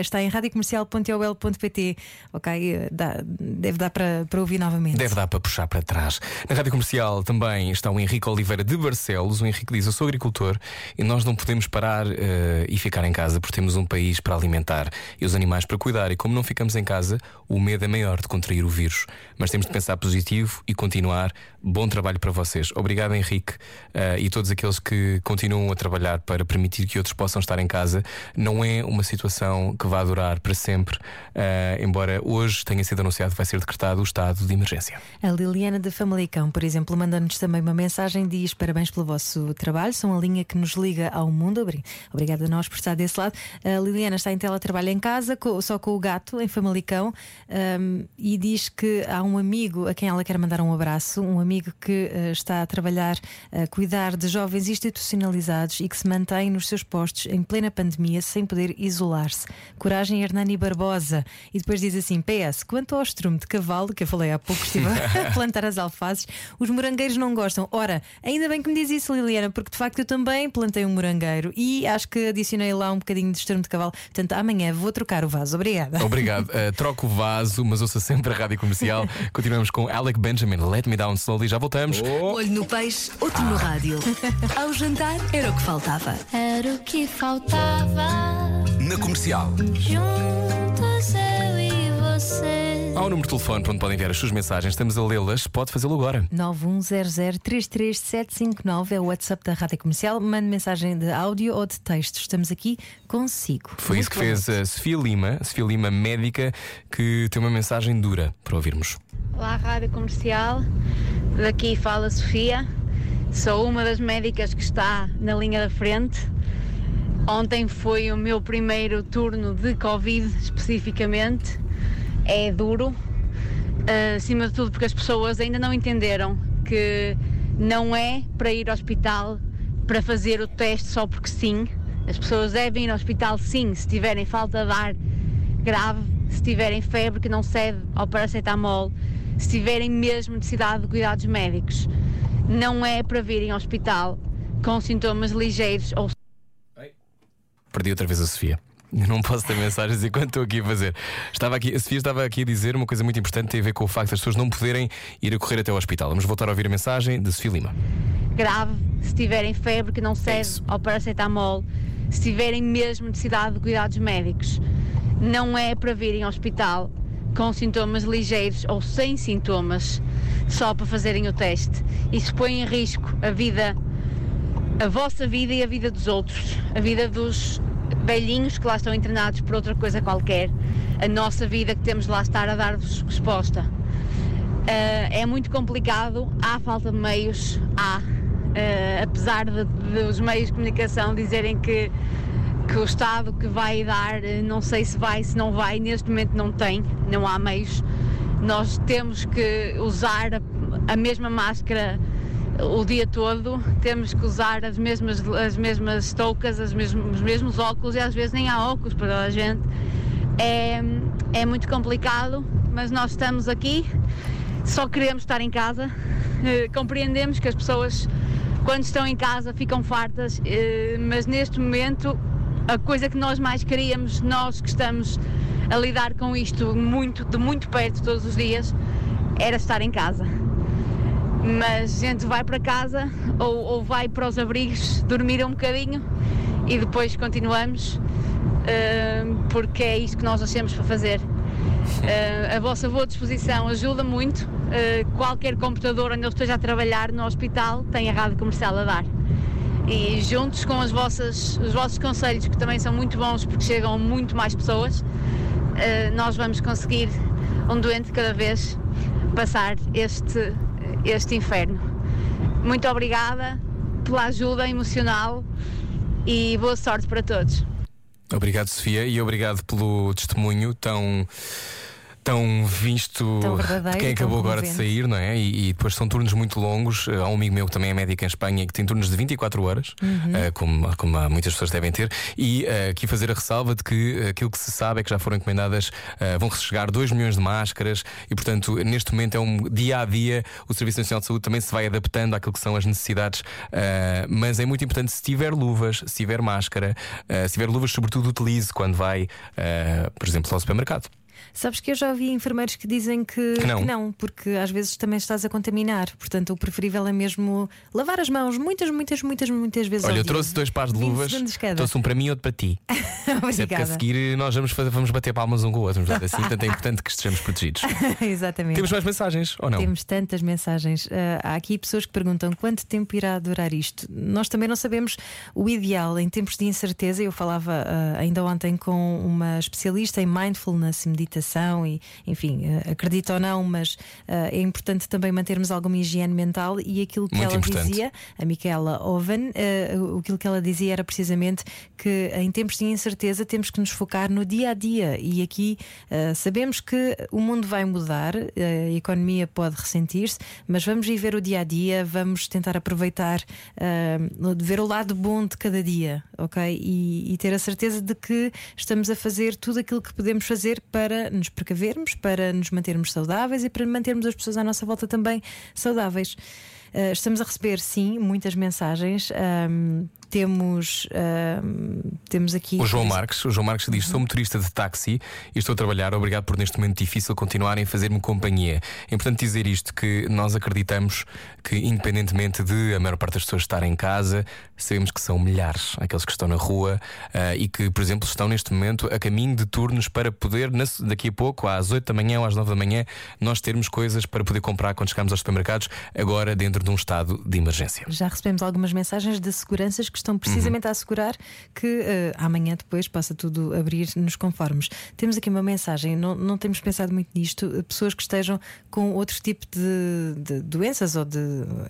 está em radiocomercial.ol.pt. Ok, dá- deve dar para, para ouvir novamente. Deve dar para puxar para trás. Na rádio comercial também está o Henrique Oliveira de Barcelos. O Henrique diz: Eu sou agricultor e nós não podemos parar eh, e ficar em casa porque temos um país para alimentar e os animais para cuidar. E como não ficamos em casa, o medo é maior de contrair o vírus. Mas temos de pensar positivo e continuar. Bom trabalho para vocês. Obrigado, Henrique, eh, e todos aqueles que continuam a trabalhar para permitir que outros possam estar em casa. Não é uma situação que vá durar para sempre, eh, embora hoje tenha sido anunciado que vai ser decretado o estado de emergência. A Liliana da Famalicão, por exemplo, manda-nos também uma mensagem: diz parabéns pelo vosso trabalho, são a linha que nos liga ao mundo. Obri- Obrigada a nós por estar desse lado. A Liliana está em teletrabalho em casa, só com o gato, em Famalicão, ahm, e diz que há um amigo a quem ela quer mandar um abraço, um amigo que eh, está a trabalhar, a cuidar de jovens institucionalizados e que se mantém nos seus postos em plena pandemia sem poder isolar-se. Coragem, Hernani Barbosa. E depois diz assim: PS, quanto ao estrume de cavalo, que eu falei há pouco, estive a plantar as alfaces, os morangueiros não gostam. Ora, ainda bem que me diz isso, Liliana, porque de facto eu também plantei um morangueiro e acho que adicionei lá um bocadinho de estrume de cavalo. Portanto, amanhã vou trocar o vaso. Obrigada. Obrigado. Uh, troco o vaso, mas ouça sempre a rádio comercial. Continuamos com Alec Benjamin, Let Me Down Slowly. Já voltamos. Olho no peixe, outro no rádio. Ao jantar era o que faltava. Era o que faltava. Na comercial. Juntos eu e você. Há um número de telefone para onde podem enviar as suas mensagens. Estamos a lê-las. Pode fazê-lo agora. 910033759 é o WhatsApp da Rádio Comercial. Mande mensagem de áudio ou de texto. Estamos aqui consigo. Foi isso que fez a Sofia Lima, a Sofia Lima, médica, que tem uma mensagem dura para ouvirmos. Olá, Rádio Comercial. Daqui fala Sofia. Sou uma das médicas que está na linha da frente. Ontem foi o meu primeiro turno de Covid, especificamente. É duro, eh, acima de tudo porque as pessoas ainda não entenderam que não é para ir ao hospital para fazer o teste só porque sim. As pessoas devem ir ao hospital sim, se tiverem falta de ar grave, se tiverem febre que não cede ao paracetamol, se tiverem mesmo necessidade de cuidados médicos. Não é para virem ao hospital com sintomas ligeiros ou Perdi outra vez a Sofia. Eu não posso ter mensagens enquanto estou aqui a fazer. Estava aqui, a Sofia estava aqui a dizer uma coisa muito importante, tem a ver com o facto das pessoas não poderem ir a correr até ao hospital. Vamos voltar a ouvir a mensagem de Sofia Lima. grave, se tiverem febre que não cede ao paracetamol, se tiverem mesmo necessidade de cuidados médicos. Não é para virem ao hospital com sintomas ligeiros ou sem sintomas, só para fazerem o teste. Isso põe em risco a vida, a vossa vida e a vida dos outros, a vida dos velhinhos que lá estão internados por outra coisa qualquer, a nossa vida que temos lá estar a dar-vos resposta. Uh, é muito complicado, há falta de meios, há. Uh, apesar de, de os meios de comunicação dizerem que, que o Estado que vai dar, uh, não sei se vai, se não vai, neste momento não tem, não há meios. Nós temos que usar a, a mesma máscara o dia todo, temos que usar as mesmas, as mesmas toucas, as mesmos, os mesmos óculos e às vezes nem há óculos para a gente. É, é muito complicado, mas nós estamos aqui, só queremos estar em casa. Eh, compreendemos que as pessoas, quando estão em casa, ficam fartas, eh, mas neste momento, a coisa que nós mais queríamos, nós que estamos a lidar com isto muito, de muito perto todos os dias, era estar em casa. Mas a gente vai para casa ou, ou vai para os abrigos dormir um bocadinho e depois continuamos, eh, porque é isso que nós achamos para fazer. Eh, a vossa boa disposição ajuda muito. Eh, qualquer computador onde eu esteja a trabalhar no hospital tem a rádio comercial a dar. E juntos com as vossas, os vossos conselhos, que também são muito bons porque chegam a muito mais pessoas, nós vamos conseguir, um doente cada vez, passar este, este inferno. Muito obrigada pela ajuda emocional e boa sorte para todos. Obrigado, Sofia, e obrigado pelo testemunho tão. Tão visto Tão de quem acabou agora de sair, não é? E, e depois são turnos muito longos. Há um amigo meu que também é médico em Espanha que tem turnos de 24 horas, Uhum. eh, como, como muitas pessoas devem ter. E eh, aqui fazer a ressalva de que eh, aquilo que se sabe é que já foram encomendadas, eh, vão chegar 2 milhões de máscaras e, portanto, neste momento é um dia a dia. O Serviço Nacional de Saúde também se vai adaptando àquilo que são as necessidades. eh, mas é muito importante, se tiver luvas, se tiver máscara, eh, se tiver luvas, sobretudo utilize quando vai, eh, por exemplo, ao supermercado. Sabes que eu já ouvi enfermeiros que dizem que, Que não. porque às vezes também estás a contaminar. Portanto, o preferível é mesmo lavar as mãos muitas, muitas, muitas, muitas vezes. Olha, eu dia. trouxe dois pares de 20 luvas, trouxe um para mim e outro para ti. Até porque a Obrigada. seguir nós vamos, fazer, vamos bater palmas um com o outro, dar assim, portanto é importante que estejamos protegidos. Exatamente. Temos mais mensagens ou não? Temos tantas mensagens. Ah, há aqui pessoas que perguntam quanto tempo irá durar isto. Nós também não sabemos o ideal em tempos de incerteza. Eu falava ah, ainda ontem com uma especialista em mindfulness, meditação e, enfim, ah, acredito ou não, mas ah, é importante também mantermos alguma higiene mental e aquilo que Muito ela importante. dizia, a Micaela Oven, o- aquilo que ela dizia era precisamente que em tempos de incerteza temos que nos focar no dia a dia e aqui ah, sabemos que o mundo vai mudar, a economia pode ressentir-se, mas vamos viver o dia a dia, vamos tentar aproveitar, ah, ver o lado bom de cada dia, ok? E, e ter a certeza de que estamos a fazer tudo aquilo que podemos fazer para nos precavermos, para nos mantermos saudáveis e para mantermos as pessoas à nossa volta também saudáveis. Ah, estamos a receber, sim, muitas mensagens. Ahm, temos, ahm, temos aqui. O João Marques, o João Marques diz: sou motorista de táxi e estou a trabalhar. Obrigado por neste momento difícil continuarem a fazer-me companhia. É importante dizer isto que nós acreditamos que, independentemente de a maior parte das pessoas estar em casa, sabemos que são milhares aqueles que estão na rua ah, e que, por exemplo, estão neste momento a caminho de turnos para poder, daqui a pouco, às 8 da manhã ou às 9 da manhã, nós termos coisas para poder comprar quando chegarmos aos supermercados, agora dentro de um estado de emergência. Já recebemos algumas mensagens de seguranças que estão precisamente a assegurar que eh, amanhã depois possa tudo abrir nos conformes. Temos aqui uma mensagem, não, não temos pensado muito nisto, eh, pessoas que estejam com outro tipo de, de doenças ou de,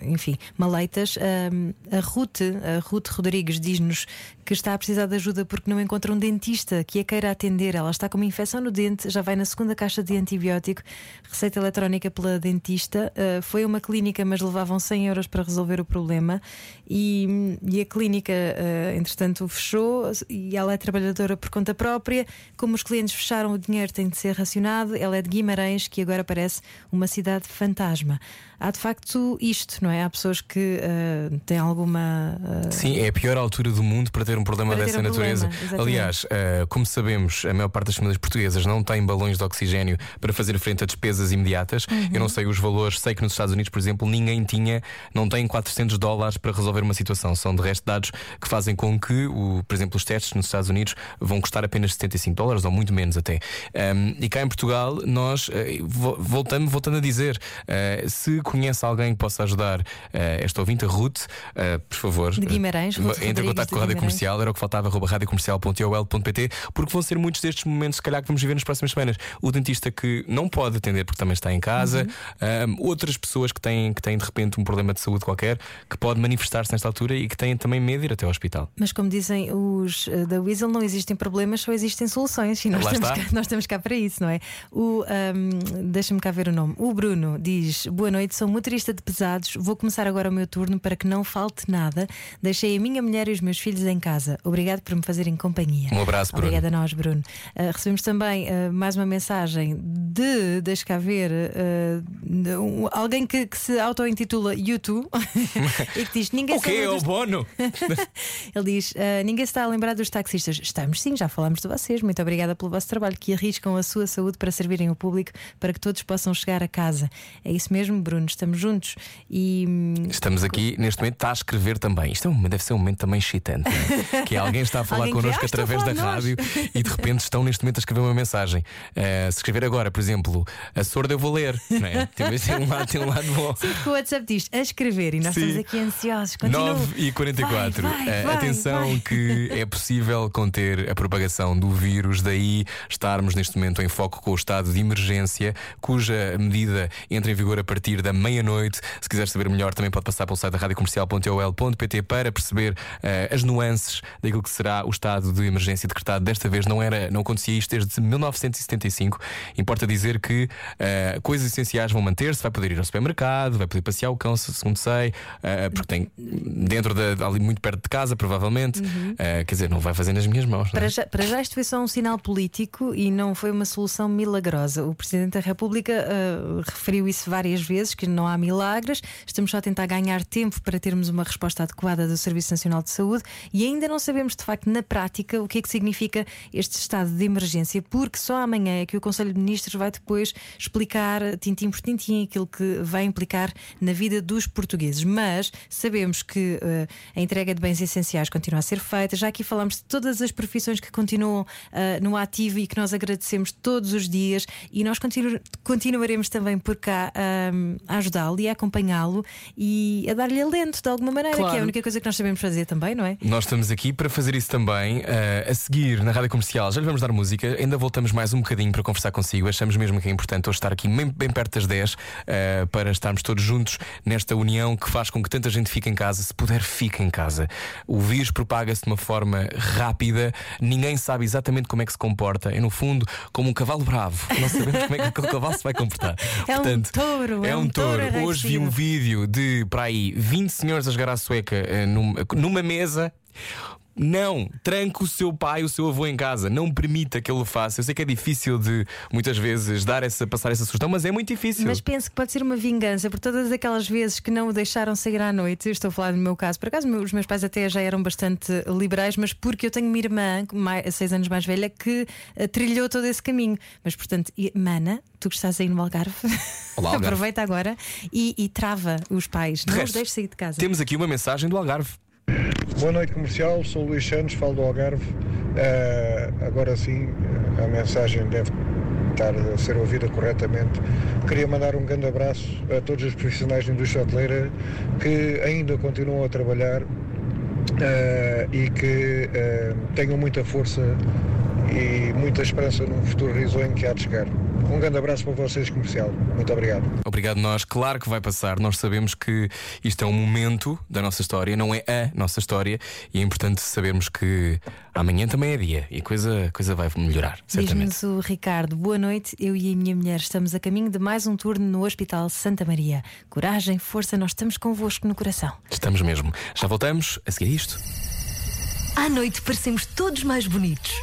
enfim, maleitas. Ahm, a Ruth, a Ruth Rodrigues diz-nos que está a precisar de ajuda porque não encontra um dentista que a queira atender. Ela está com uma infecção no dente, já vai na segunda caixa de antibiótico, receita eletrónica pela dentista. Uh, foi uma clínica, mas levavam 100 euros para resolver o problema. E, e a clínica, uh, entretanto, fechou e ela é trabalhadora por conta própria. Como os clientes fecharam, o dinheiro tem de ser racionado. Ela é de Guimarães, que agora parece uma cidade fantasma. Há de facto isto, não é? Há pessoas que uh, têm alguma. uh, Sim, é a pior altura do mundo para ter um problema dessa um natureza. problema. Aliás, eh, como sabemos, a maior parte das famílias portuguesas não tem balões de oxigênio para fazer frente a despesas imediatas. Uhum. Eu não sei os valores, sei que nos Estados Unidos, por exemplo, ninguém tinha, não tem 400 dólares para resolver uma situação. São de resto dados que fazem com que, o, por exemplo, os testes nos Estados Unidos vão custar apenas 75 dólares ou muito menos até. Um, e cá em Portugal, nós vo- voltamos, voltando a dizer, se conhece alguém que possa ajudar eh, esta ouvinte, a Ruth, eh, por favor, De Guimarães, eh, Ruth entre em contato com a Rádio Guimarães. Comercial, era o que faltava, arroba radiocomercial.ol.pt, porque vão ser muitos destes momentos, se calhar, que vamos viver nas próximas semanas. O dentista que não pode atender porque também está em casa, Uhum. um, outras pessoas que têm, que têm de repente um problema de saúde qualquer, que pode manifestar-se nesta altura e que têm também medo de ir até ao hospital. Mas como dizem os da Weasel, não existem problemas, só existem soluções. E nós, Lá estamos cá, nós estamos cá para isso, não é? O, ahm, Deixa-me cá ver o nome. O Bruno diz: Boa noite, sou motorista de pesados. Vou começar agora o meu turno para que não falte nada. Deixei a minha mulher e os meus filhos em casa. Obrigado por me fazerem companhia. Um abraço, Bruno. Obrigada a nós, Bruno. Ah, recebemos também ah, mais uma mensagem de, deixa cá ver, de um- alguém que, que se auto-intitula YouTube e que diz: Ninguém O quê? É o bono? ele diz: "Ah, ninguém se está a lembrar dos taxistas. Estamos sim, já falamos de vocês. Muito obrigada pelo vosso trabalho, que arriscam a sua saúde para servirem o público, para que todos possam chegar a casa. É isso mesmo, Bruno. Estamos juntos e. hum, Estamos aqui, neste momento, está a escrever também. Isto é um- deve ser um momento também excitante. é? que alguém está a falar Alguém que, connosco "Ah, através da rádio e de repente estão neste momento a escrever uma mensagem. Eh, se escrever agora, por exemplo, a sorda eu vou ler, não é? Tem, um lado, tem um lado bom. Sim, porque o WhatsApp diz a escrever e nós Sim. estamos aqui ansiosos. Continua. 9 e 44. Vai, vai, Eh, vai, Atenção que é possível conter a propagação do vírus, daí estarmos neste momento em foco com o estado de emergência, cuja medida entra em vigor a partir da meia-noite. Se quiser saber melhor, também pode passar pelo site da radiocomercial.ol.pt para perceber eh, as nuances daquilo que será o estado de emergência decretado. Desta vez não era, não acontecia isto desde 1975. Importa dizer que eh, coisas essenciais vão manter-se, vai poder ir ao supermercado, vai poder passear o cão, se- segundo sei, eh, porque tem dentro da, ali muito perto de casa, provavelmente. Eh, quer dizer, não vai fazer nas minhas mãos. é? Para já, para já isto foi só um sinal político e não foi uma solução milagrosa. O Presidente da República referiu isso várias vezes, que não há milagres. Estamos só a tentar ganhar tempo para termos uma resposta adequada do Serviço Nacional de Saúde e ainda não sabemos de facto na prática o que é que significa este estado de emergência, porque só amanhã é que o Conselho de Ministros vai depois explicar tintim por tintim aquilo que vai implicar na vida dos portugueses. Mas sabemos que ah, a entrega de bens essenciais continua a ser feita. Já aqui falamos de todas as profissões que continuam ah, no ativo e que nós agradecemos todos os dias e nós continu- continuaremos também por cá ah, a ajudá-lo e a acompanhá-lo e a dar-lhe alento de alguma maneira, Claro. que é a única coisa que nós sabemos fazer também, não é? Nós estamos aqui para fazer isso também. eh, a seguir na rádio comercial, já lhe vamos dar música. Ainda voltamos mais um bocadinho para conversar consigo. Achamos mesmo que é importante hoje estar aqui bem, bem perto das 10 eh, para estarmos todos juntos nesta união que faz com que tanta gente fique em casa. Se puder, fique em casa. O vírus propaga-se de uma forma rápida, ninguém sabe exatamente como é que se comporta. É, no fundo, como um cavalo bravo. Não sabemos como é que aquele cavalo se vai comportar. É um touro, É, um touro. Hoje vi um vídeo de para aí 20 senhores a jogar à sueca eh, numa, numa mesa. Não, tranque o seu pai, o seu avô em casa. Não permita que ele o faça. Eu sei que é difícil de muitas vezes dar essa, passar essa sugestão, mas é muito difícil. Mas penso que pode ser uma vingança por todas aquelas vezes que não o deixaram sair à noite. Eu estou a falar do meu caso. Por acaso, os meus pais até já eram bastante liberais, mas porque eu tenho uma irmã, mais, seis anos mais velha, que eh, trilhou todo esse caminho. Mas, portanto, Mana, tu que estás aí no Algarve, Olá, Algarve. aproveita agora e, e trava os pais. De não os resto, deixes sair de casa. Temos aqui uma mensagem do Algarve. Boa noite comercial, sou Luís Santos, falo do Algarve. Eh, agora sim, a mensagem deve estar a ser ouvida corretamente. Queria mandar um grande abraço a todos os profissionais da indústria hoteleira que ainda continuam a trabalhar eh, e que eh, tenham muita força e muita esperança num futuro risonho que há de chegar. Um grande abraço para vocês, comercial. Muito obrigado. Obrigado, nós. Claro que vai passar. Nós sabemos que isto é um momento da nossa história, não é a nossa história, e é importante sabermos que amanhã também é dia e a coisa, a coisa vai melhorar, certamente. Diz-nos o Ricardo, boa noite. Eu e a minha mulher estamos a caminho de mais um turno no Hospital Santa Maria. Coragem, força, nós estamos convosco no coração. Estamos mesmo. Já voltamos a seguir isto. À noite parecemos todos mais bonitos.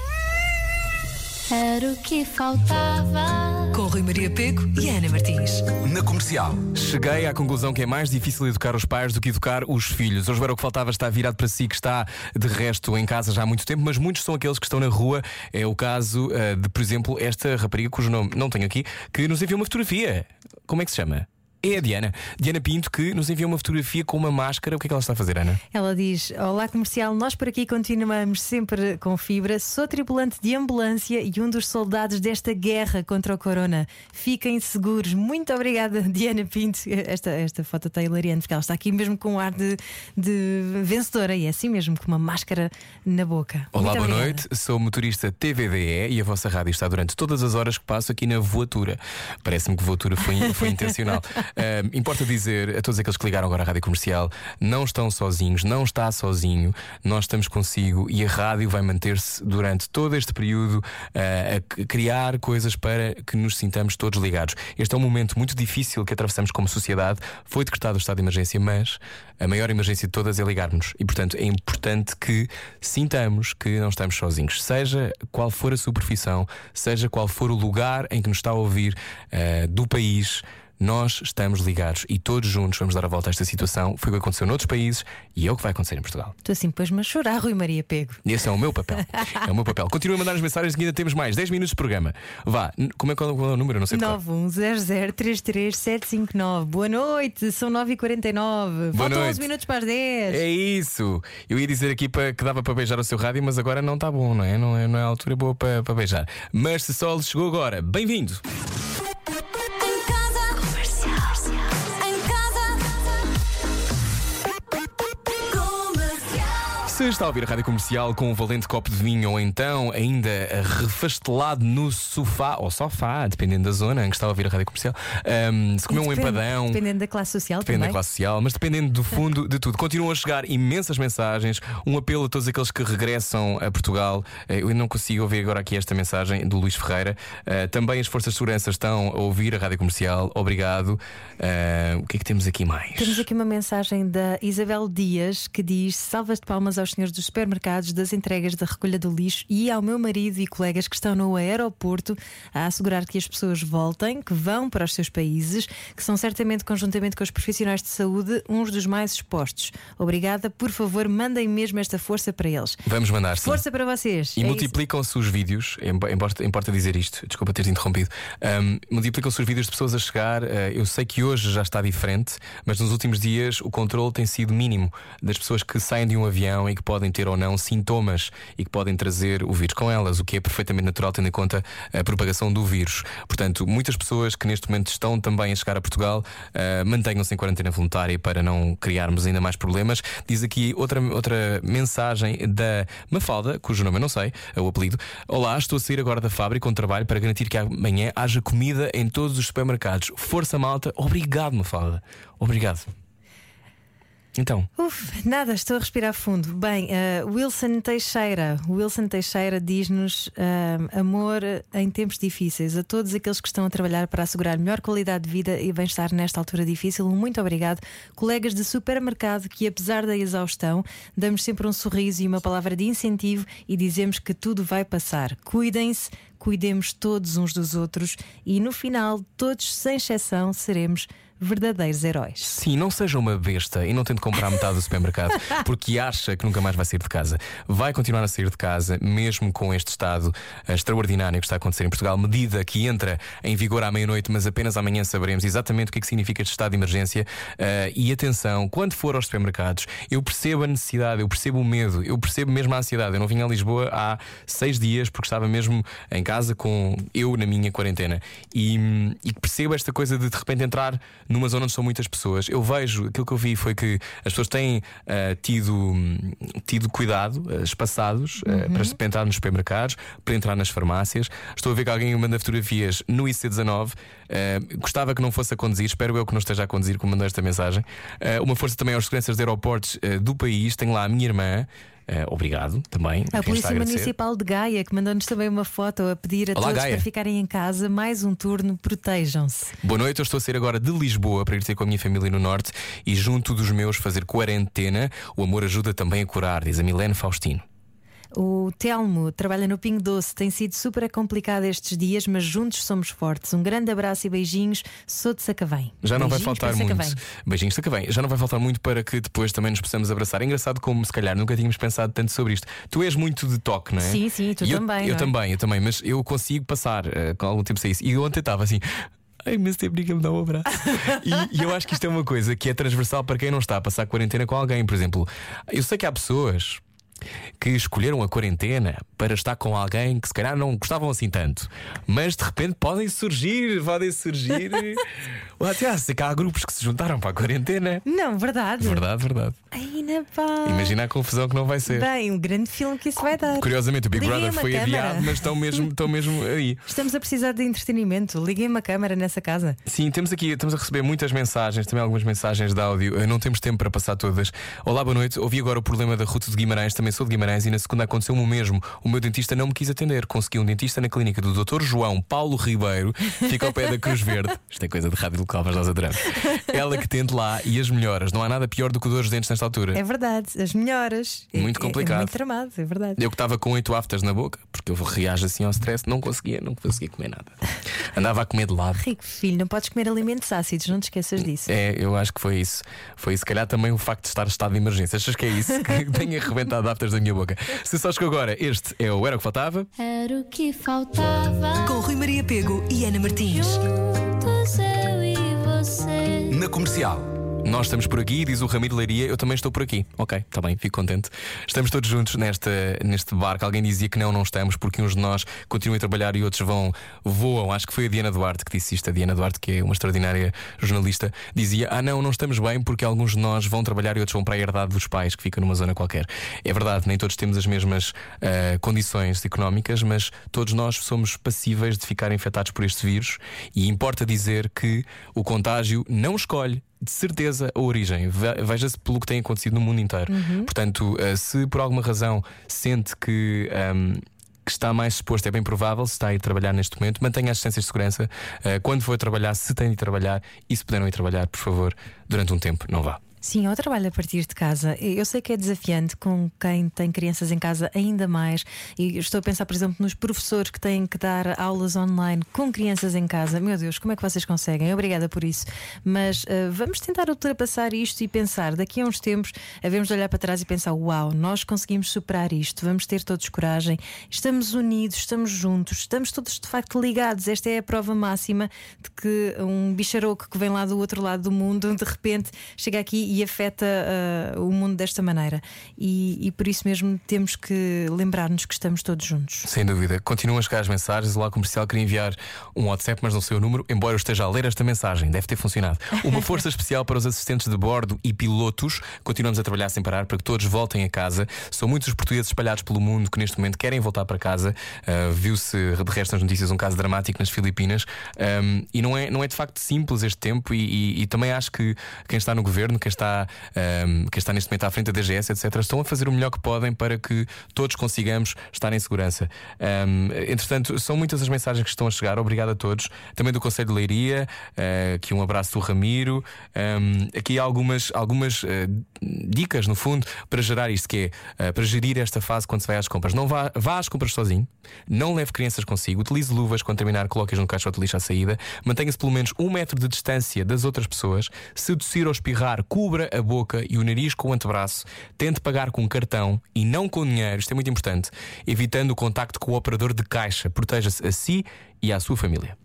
Era o que faltava. Com Rui Maria Peco e Ana Martins. Na comercial. Cheguei à conclusão que é mais difícil educar os pais do que educar os filhos. Hoje era o que faltava está virado para si, que está de resto em casa já há muito tempo, mas muitos são aqueles que estão na rua. É o caso eh, de, por exemplo, esta rapariga cujo nome não tenho aqui, que nos enviou uma fotografia. Como é que se chama? É a Diana. Diana Pinto, que nos enviou uma fotografia com uma máscara. O que é que ela está a fazer, Ana? Ela diz: Olá comercial, nós por aqui continuamos sempre com fibra. Sou tripulante de ambulância e um dos soldados desta guerra contra o corona. Fiquem seguros. Muito obrigada, Diana Pinto. Esta, esta foto está hilariante, porque ela está aqui mesmo com um ar de, de vencedora e é assim mesmo, com uma máscara na boca. Olá, boa noite. Sou motorista TVDE e a vossa rádio está durante todas as horas que passo aqui na voatura. Parece-me que voatura foi, foi intencional. Ahm, importa dizer a todos aqueles que ligaram agora à rádio comercial: não estão sozinhos, não está sozinho, nós estamos consigo e a rádio vai manter-se durante todo este período ah, a criar coisas para que nos sintamos todos ligados. Este é um momento muito difícil que atravessamos como sociedade. Foi decretado o estado de emergência, mas a maior emergência de todas é ligarmos. E, portanto, é importante que sintamos que não estamos sozinhos. Seja qual for a sua profissão, seja qual for o lugar em que nos está a ouvir ah, do país. Nós estamos ligados e todos juntos vamos dar a volta a esta situação. Foi o que aconteceu noutros países e é o que vai acontecer em Portugal. Tu assim pôs-me a chorar, Rui Maria Pego. Esse é o meu papel. é o meu papel. Continua a mandar as mensagens que ainda temos mais. 10 minutos de programa. Vá, como é qual é o número? Não sei de qual. 910033759. Boa noite, são 9h49. Boa Faltam noite. 11 minutos para as 10. É isso. Eu ia dizer aqui para, que dava para beijar o seu rádio, mas agora não está bom, não é? Não é, não é a altura boa para, para beijar. Mas se só lhe chegou agora, bem-vindo. Se está a ouvir a rádio comercial com um valente copo de vinho ou então ainda refastelado no sofá ou sofá, dependendo da zona em que está a ouvir a rádio comercial, ahm, se comeu um empadão. Dependendo da classe social Depende também. da classe social, mas dependendo do fundo de tudo. Continuam a chegar imensas mensagens. Um apelo a todos aqueles que regressam a Portugal. Eh, Eu ainda não consigo ouvir agora aqui esta mensagem do Luís Ferreira. Eh, Também as Forças de Segurança estão a ouvir a rádio comercial. Obrigado. Eh, O que é que temos aqui mais? Temos aqui uma mensagem da Isabel Dias que diz: Salvas de palmas aos senhores dos supermercados, das entregas da recolha do lixo e ao meu marido e colegas que estão no aeroporto a assegurar que as pessoas voltem, que vão para os seus países, que são certamente, conjuntamente com os profissionais de saúde, uns dos mais expostos. Obrigada, por favor, mandem mesmo esta força para eles. Vamos mandar sim. Força para vocês. E É multiplicam-se os vídeos, importa, importa dizer isto, desculpa ter interrompido. Um, multiplicam-se os vídeos de pessoas a chegar. Uh, eu sei que hoje já está diferente, mas nos últimos dias o controle tem sido mínimo das pessoas que saem de um avião e que podem ter ou não sintomas e que podem trazer o vírus com elas, o que é perfeitamente natural tendo em conta a propagação do vírus. Portanto, muitas pessoas que neste momento estão também a chegar a Portugal uh, mantenham-se em quarentena voluntária para não criarmos ainda mais problemas. Diz aqui outra, outra mensagem da Mafalda, cujo nome eu não sei, é o apelido. Olá, estou a sair agora da fábrica com trabalho para garantir que amanhã haja comida em todos os supermercados. Força malta, obrigado, Mafalda. Obrigado. Então, Uf, nada, estou a respirar fundo. Bem, eh, Wilson Teixeira. Wilson Teixeira diz-nos eh, amor em tempos difíceis. A todos aqueles que estão a trabalhar para assegurar melhor qualidade de vida e bem-estar nesta altura difícil, muito obrigado. Colegas de supermercado que, apesar da exaustão, damos sempre um sorriso e uma palavra de incentivo e dizemos que tudo vai passar. Cuidem-se. Cuidemos todos uns dos outros e no final, todos, sem exceção, seremos verdadeiros heróis. Sim, não seja uma besta e não tente comprar metade do supermercado porque acha que nunca mais vai sair de casa. Vai continuar a sair de casa, mesmo com este estado eh, extraordinário que está a acontecer em Portugal. Medida que entra em vigor à meia-noite, mas apenas amanhã saberemos exatamente o que é que significa este estado de emergência. Eh, e atenção, quando for aos supermercados, eu percebo a necessidade, eu percebo o medo, eu percebo mesmo a ansiedade. Eu não vim a Lisboa há seis dias porque estava mesmo em casa com eu na minha quarentena. E, e percebo esta coisa de de repente entrar numa zona onde são muitas pessoas. Eu vejo, aquilo que eu vi foi que as pessoas têm ah, tido, tido cuidado, ah, espaçados, ah, para, para entrar nos supermercados, para entrar nas farmácias. Estou a ver que alguém manda fotografias no IC19. Ah, gostava que não fosse a conduzir, espero eu que não esteja a conduzir, como mandou esta mensagem. Uma força também aos seguranças de aeroportos do país. Tenho lá a minha irmã. Ah, obrigado também. A Polícia. Municipal de Gaia, que mandou-nos também uma foto a pedir a Olá, todos Gaia. para ficarem em casa. Mais um turno, protejam-se. Boa noite, eu estou a sair agora de Lisboa para ir ter com a minha família no Norte e junto dos meus fazer quarentena. O amor ajuda também a curar, diz a Milene Faustino. O Telmo trabalha no Pingo Doce, tem sido super complicado estes dias, mas juntos somos fortes. Um grande abraço e beijinhos. Sou de Sacavém. Já não vai faltar muito. Sacavém. Beijinhos, está bem. Já não vai faltar muito para que depois também nos possamos abraçar. É engraçado como, se calhar, nunca tínhamos pensado tanto sobre isto. Tu és muito de toque, não é? Sim, sim, tu E eu, também, Eu não é? também, eu também, mas eu consigo passar eh, com algum tempo sem isso. E ontem estava assim. Ai, mas tempo ninguém me dá um abraço. e, e eu acho que isto é uma coisa que é transversal para quem não está a passar quarentena com alguém. Por exemplo, eu sei que há pessoas que escolheram a quarentena para estar com alguém que se calhar não gostavam assim tanto, mas de repente podem surgir, podem surgir. Ou até há, sei que há grupos que se juntaram para a quarentena. Não, verdade. Verdade, verdade. Ai, na pá. Imagina a confusão que não vai ser. Bem, um grande filme que isso vai dar. Curiosamente, o Big Liguem Brother foi câmara. adiado, mas estão mesmo, estão mesmo aí. Estamos a precisar de entretenimento. Liguem uma câmara nessa casa. Sim, temos aqui, estamos a receber muitas mensagens, também algumas mensagens de áudio. Eh, Não temos tempo para passar todas. Olá, boa noite. Ouvi agora o problema da ruta de Guimarães, também sou de Guimarães e na segunda aconteceu-me o mesmo. O meu dentista não me quis atender. Consegui um dentista na clínica do Dr. João Paulo Ribeiro, fica ao pé da Cruz Verde. Isto é coisa de rádio local, mas nós adoramos. Ela que tente lá e as melhoras. Não há nada pior do que o dor dos dentes nesta altura. É verdade, as melhoras. É- Muito é- complicado. É, muito tramado, é verdade. Eu que estava com oito aftas na boca, porque eu reajo assim ao stress, não conseguia, não conseguia comer nada. Andava a comer de lado. Rico filho, não podes comer alimentos ácidos, não te esqueças disso. É, eu acho que foi isso. Foi se calhar também o facto de estar em estado de emergência. Achas que é isso que tenha arrebentado da minha boca? Se só chegou agora, este é o Era o que Faltava. Era o que faltava. Com Rui Maria Pego e Ana Martins. Juntos eu e você. Na comercial. Nós estamos por aqui, diz o Ramiro Leiria, eu também estou por aqui. Ok, está bem, fico contente. Estamos todos juntos nesta, neste barco. Alguém dizia que não, não estamos, porque uns de nós continuam a trabalhar e outros vão, voam. Acho que foi a Diana Duarte que disse isto. A Diana Duarte, que é uma extraordinária jornalista, dizia: Ah, não, não estamos bem porque alguns de nós vão trabalhar e outros vão para a herdade dos pais, que fica numa zona qualquer. É verdade, nem todos temos as mesmas ah, condições económicas, mas todos nós somos passíveis de ficar infectados por este vírus e importa dizer que o contágio não escolhe de certeza a origem. Ve- Veja-se pelo que tem acontecido no mundo inteiro. Portanto, eh, se por alguma razão sente que. ehm, que está mais exposto, é bem provável, se está a ir trabalhar neste momento, mantenha as distâncias de segurança. Eh, quando for trabalhar, se tem de trabalhar e se puderam ir trabalhar, por favor, durante um tempo, não vá. Sim, eu trabalho a partir de casa. Eu sei que é desafiante com quem tem crianças em casa ainda mais. E estou a pensar, por exemplo, nos professores que têm que dar aulas online com crianças em casa. Meu Deus, como é que vocês conseguem? Obrigada por isso. Mas eh, vamos tentar ultrapassar isto e pensar, daqui a uns tempos, havemos de olhar para trás e pensar: uau, nós conseguimos superar isto, vamos ter todos coragem, estamos unidos, estamos juntos, estamos todos de facto ligados. Esta é a prova máxima de que um bicharoco que vem lá do outro lado do mundo, de repente, chega aqui e afeta ah, o mundo desta maneira. E, e por isso mesmo temos que lembrar-nos que estamos todos juntos. Sem dúvida. Continuam a chegar as mensagens. O Lá Comercial queria enviar um WhatsApp, mas não sei o número, embora eu esteja a ler esta mensagem. Deve ter funcionado. Uma força especial para os assistentes de bordo e pilotos. Continuamos a trabalhar sem parar para que todos voltem a casa. São muitos os portugueses espalhados pelo mundo que neste momento querem voltar para casa. Uh, Viu-se de resto nas notícias um caso dramático nas Filipinas. Um, e não é, não é de facto simples este tempo. E, e- e também acho que quem está no governo, quem está, um, quem está neste momento à frente da DGS, etc., estão a fazer o melhor que podem para que todos consigamos estar em segurança. Um, entretanto, são muitas as mensagens que estão a chegar. Obrigado a todos. Também do Conselho de Leiria, uh, aqui um abraço do Ramiro. Um, aqui há algumas, algumas uh, dicas, no fundo, para gerar isto, que é uh, para gerir esta fase quando se vai às compras. Não vá, vá às compras sozinho, não leve crianças consigo, utilize luvas quando terminar, coloque-as no caixote de lixo à saída, mantenha-se pelo menos um metro de distância das outras pessoas. Se tossir ou espirrar, cubra a boca e o nariz com o antebraço. Tente pagar com cartão e não com dinheiro, isto é muito importante, evitando o contacto com o operador de caixa. Proteja-se a si e à sua família.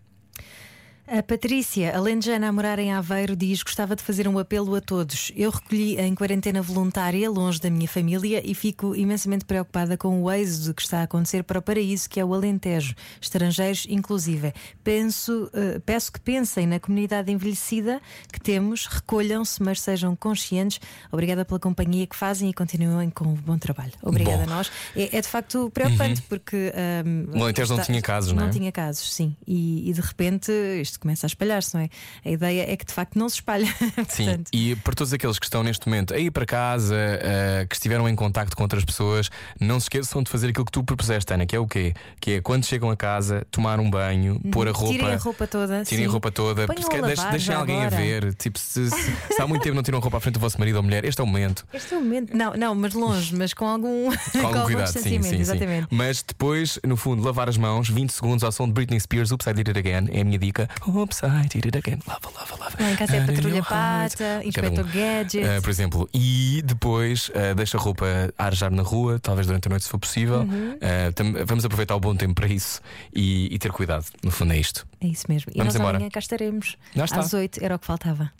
A Patrícia, alentejana a morar em Aveiro, diz gostava de fazer um apelo a todos. Eu recolhi em quarentena voluntária, longe da minha família, e fico imensamente preocupada com o êxodo que está a acontecer para o paraíso, que é o Alentejo, estrangeiros inclusive. Penso, eh, peço que pensem na comunidade envelhecida que temos, recolham-se, mas sejam conscientes. Obrigada pela companhia que fazem e continuem com o bom trabalho. Obrigada Bom. a nós. É, é de facto preocupante porque ahm, O Alentejo não tinha casos, não é? Não tinha casos, sim. E, e de repente isto começa a espalhar-se, não é? A ideia é que de facto não se espalha. Sim, Portanto, e para todos aqueles que estão neste momento a ir para casa, eh, que estiveram em contacto com outras pessoas, não se esqueçam de fazer aquilo que tu propuseste, Ana, que é o quê? Que é quando chegam a casa, tomar um banho, pôr a roupa. Tirem a roupa toda. Tirem a sim. roupa toda, quer- a deixem, alguém agora. a ver. Tipo, se, se- se há muito tempo não tiram roupa à frente do vosso marido ou mulher, este é o momento. Este é o momento. Não, não, mas longe, mas com algum, Com algum cuidado, sim, sim, sim. exatamente. Mas depois, no fundo, lavar as mãos 20 segundos ao som de Britney Spears, Oops, I Did It Again, é a minha dica. Oops, I Did It Again. Lava, lava, lava. And in Patrulha. Pata, Cada um. Inspector Gadget. Uh, por exemplo, e depois uh, deixa a roupa arejar na rua, talvez durante a noite, se for possível. Uhum. Uh, vamos aproveitar o bom tempo para isso e, e ter cuidado. No fundo, é isto. É isso mesmo. E Vamos nós embora. amanhã cá estaremos. Já está. Às 8 era o que faltava.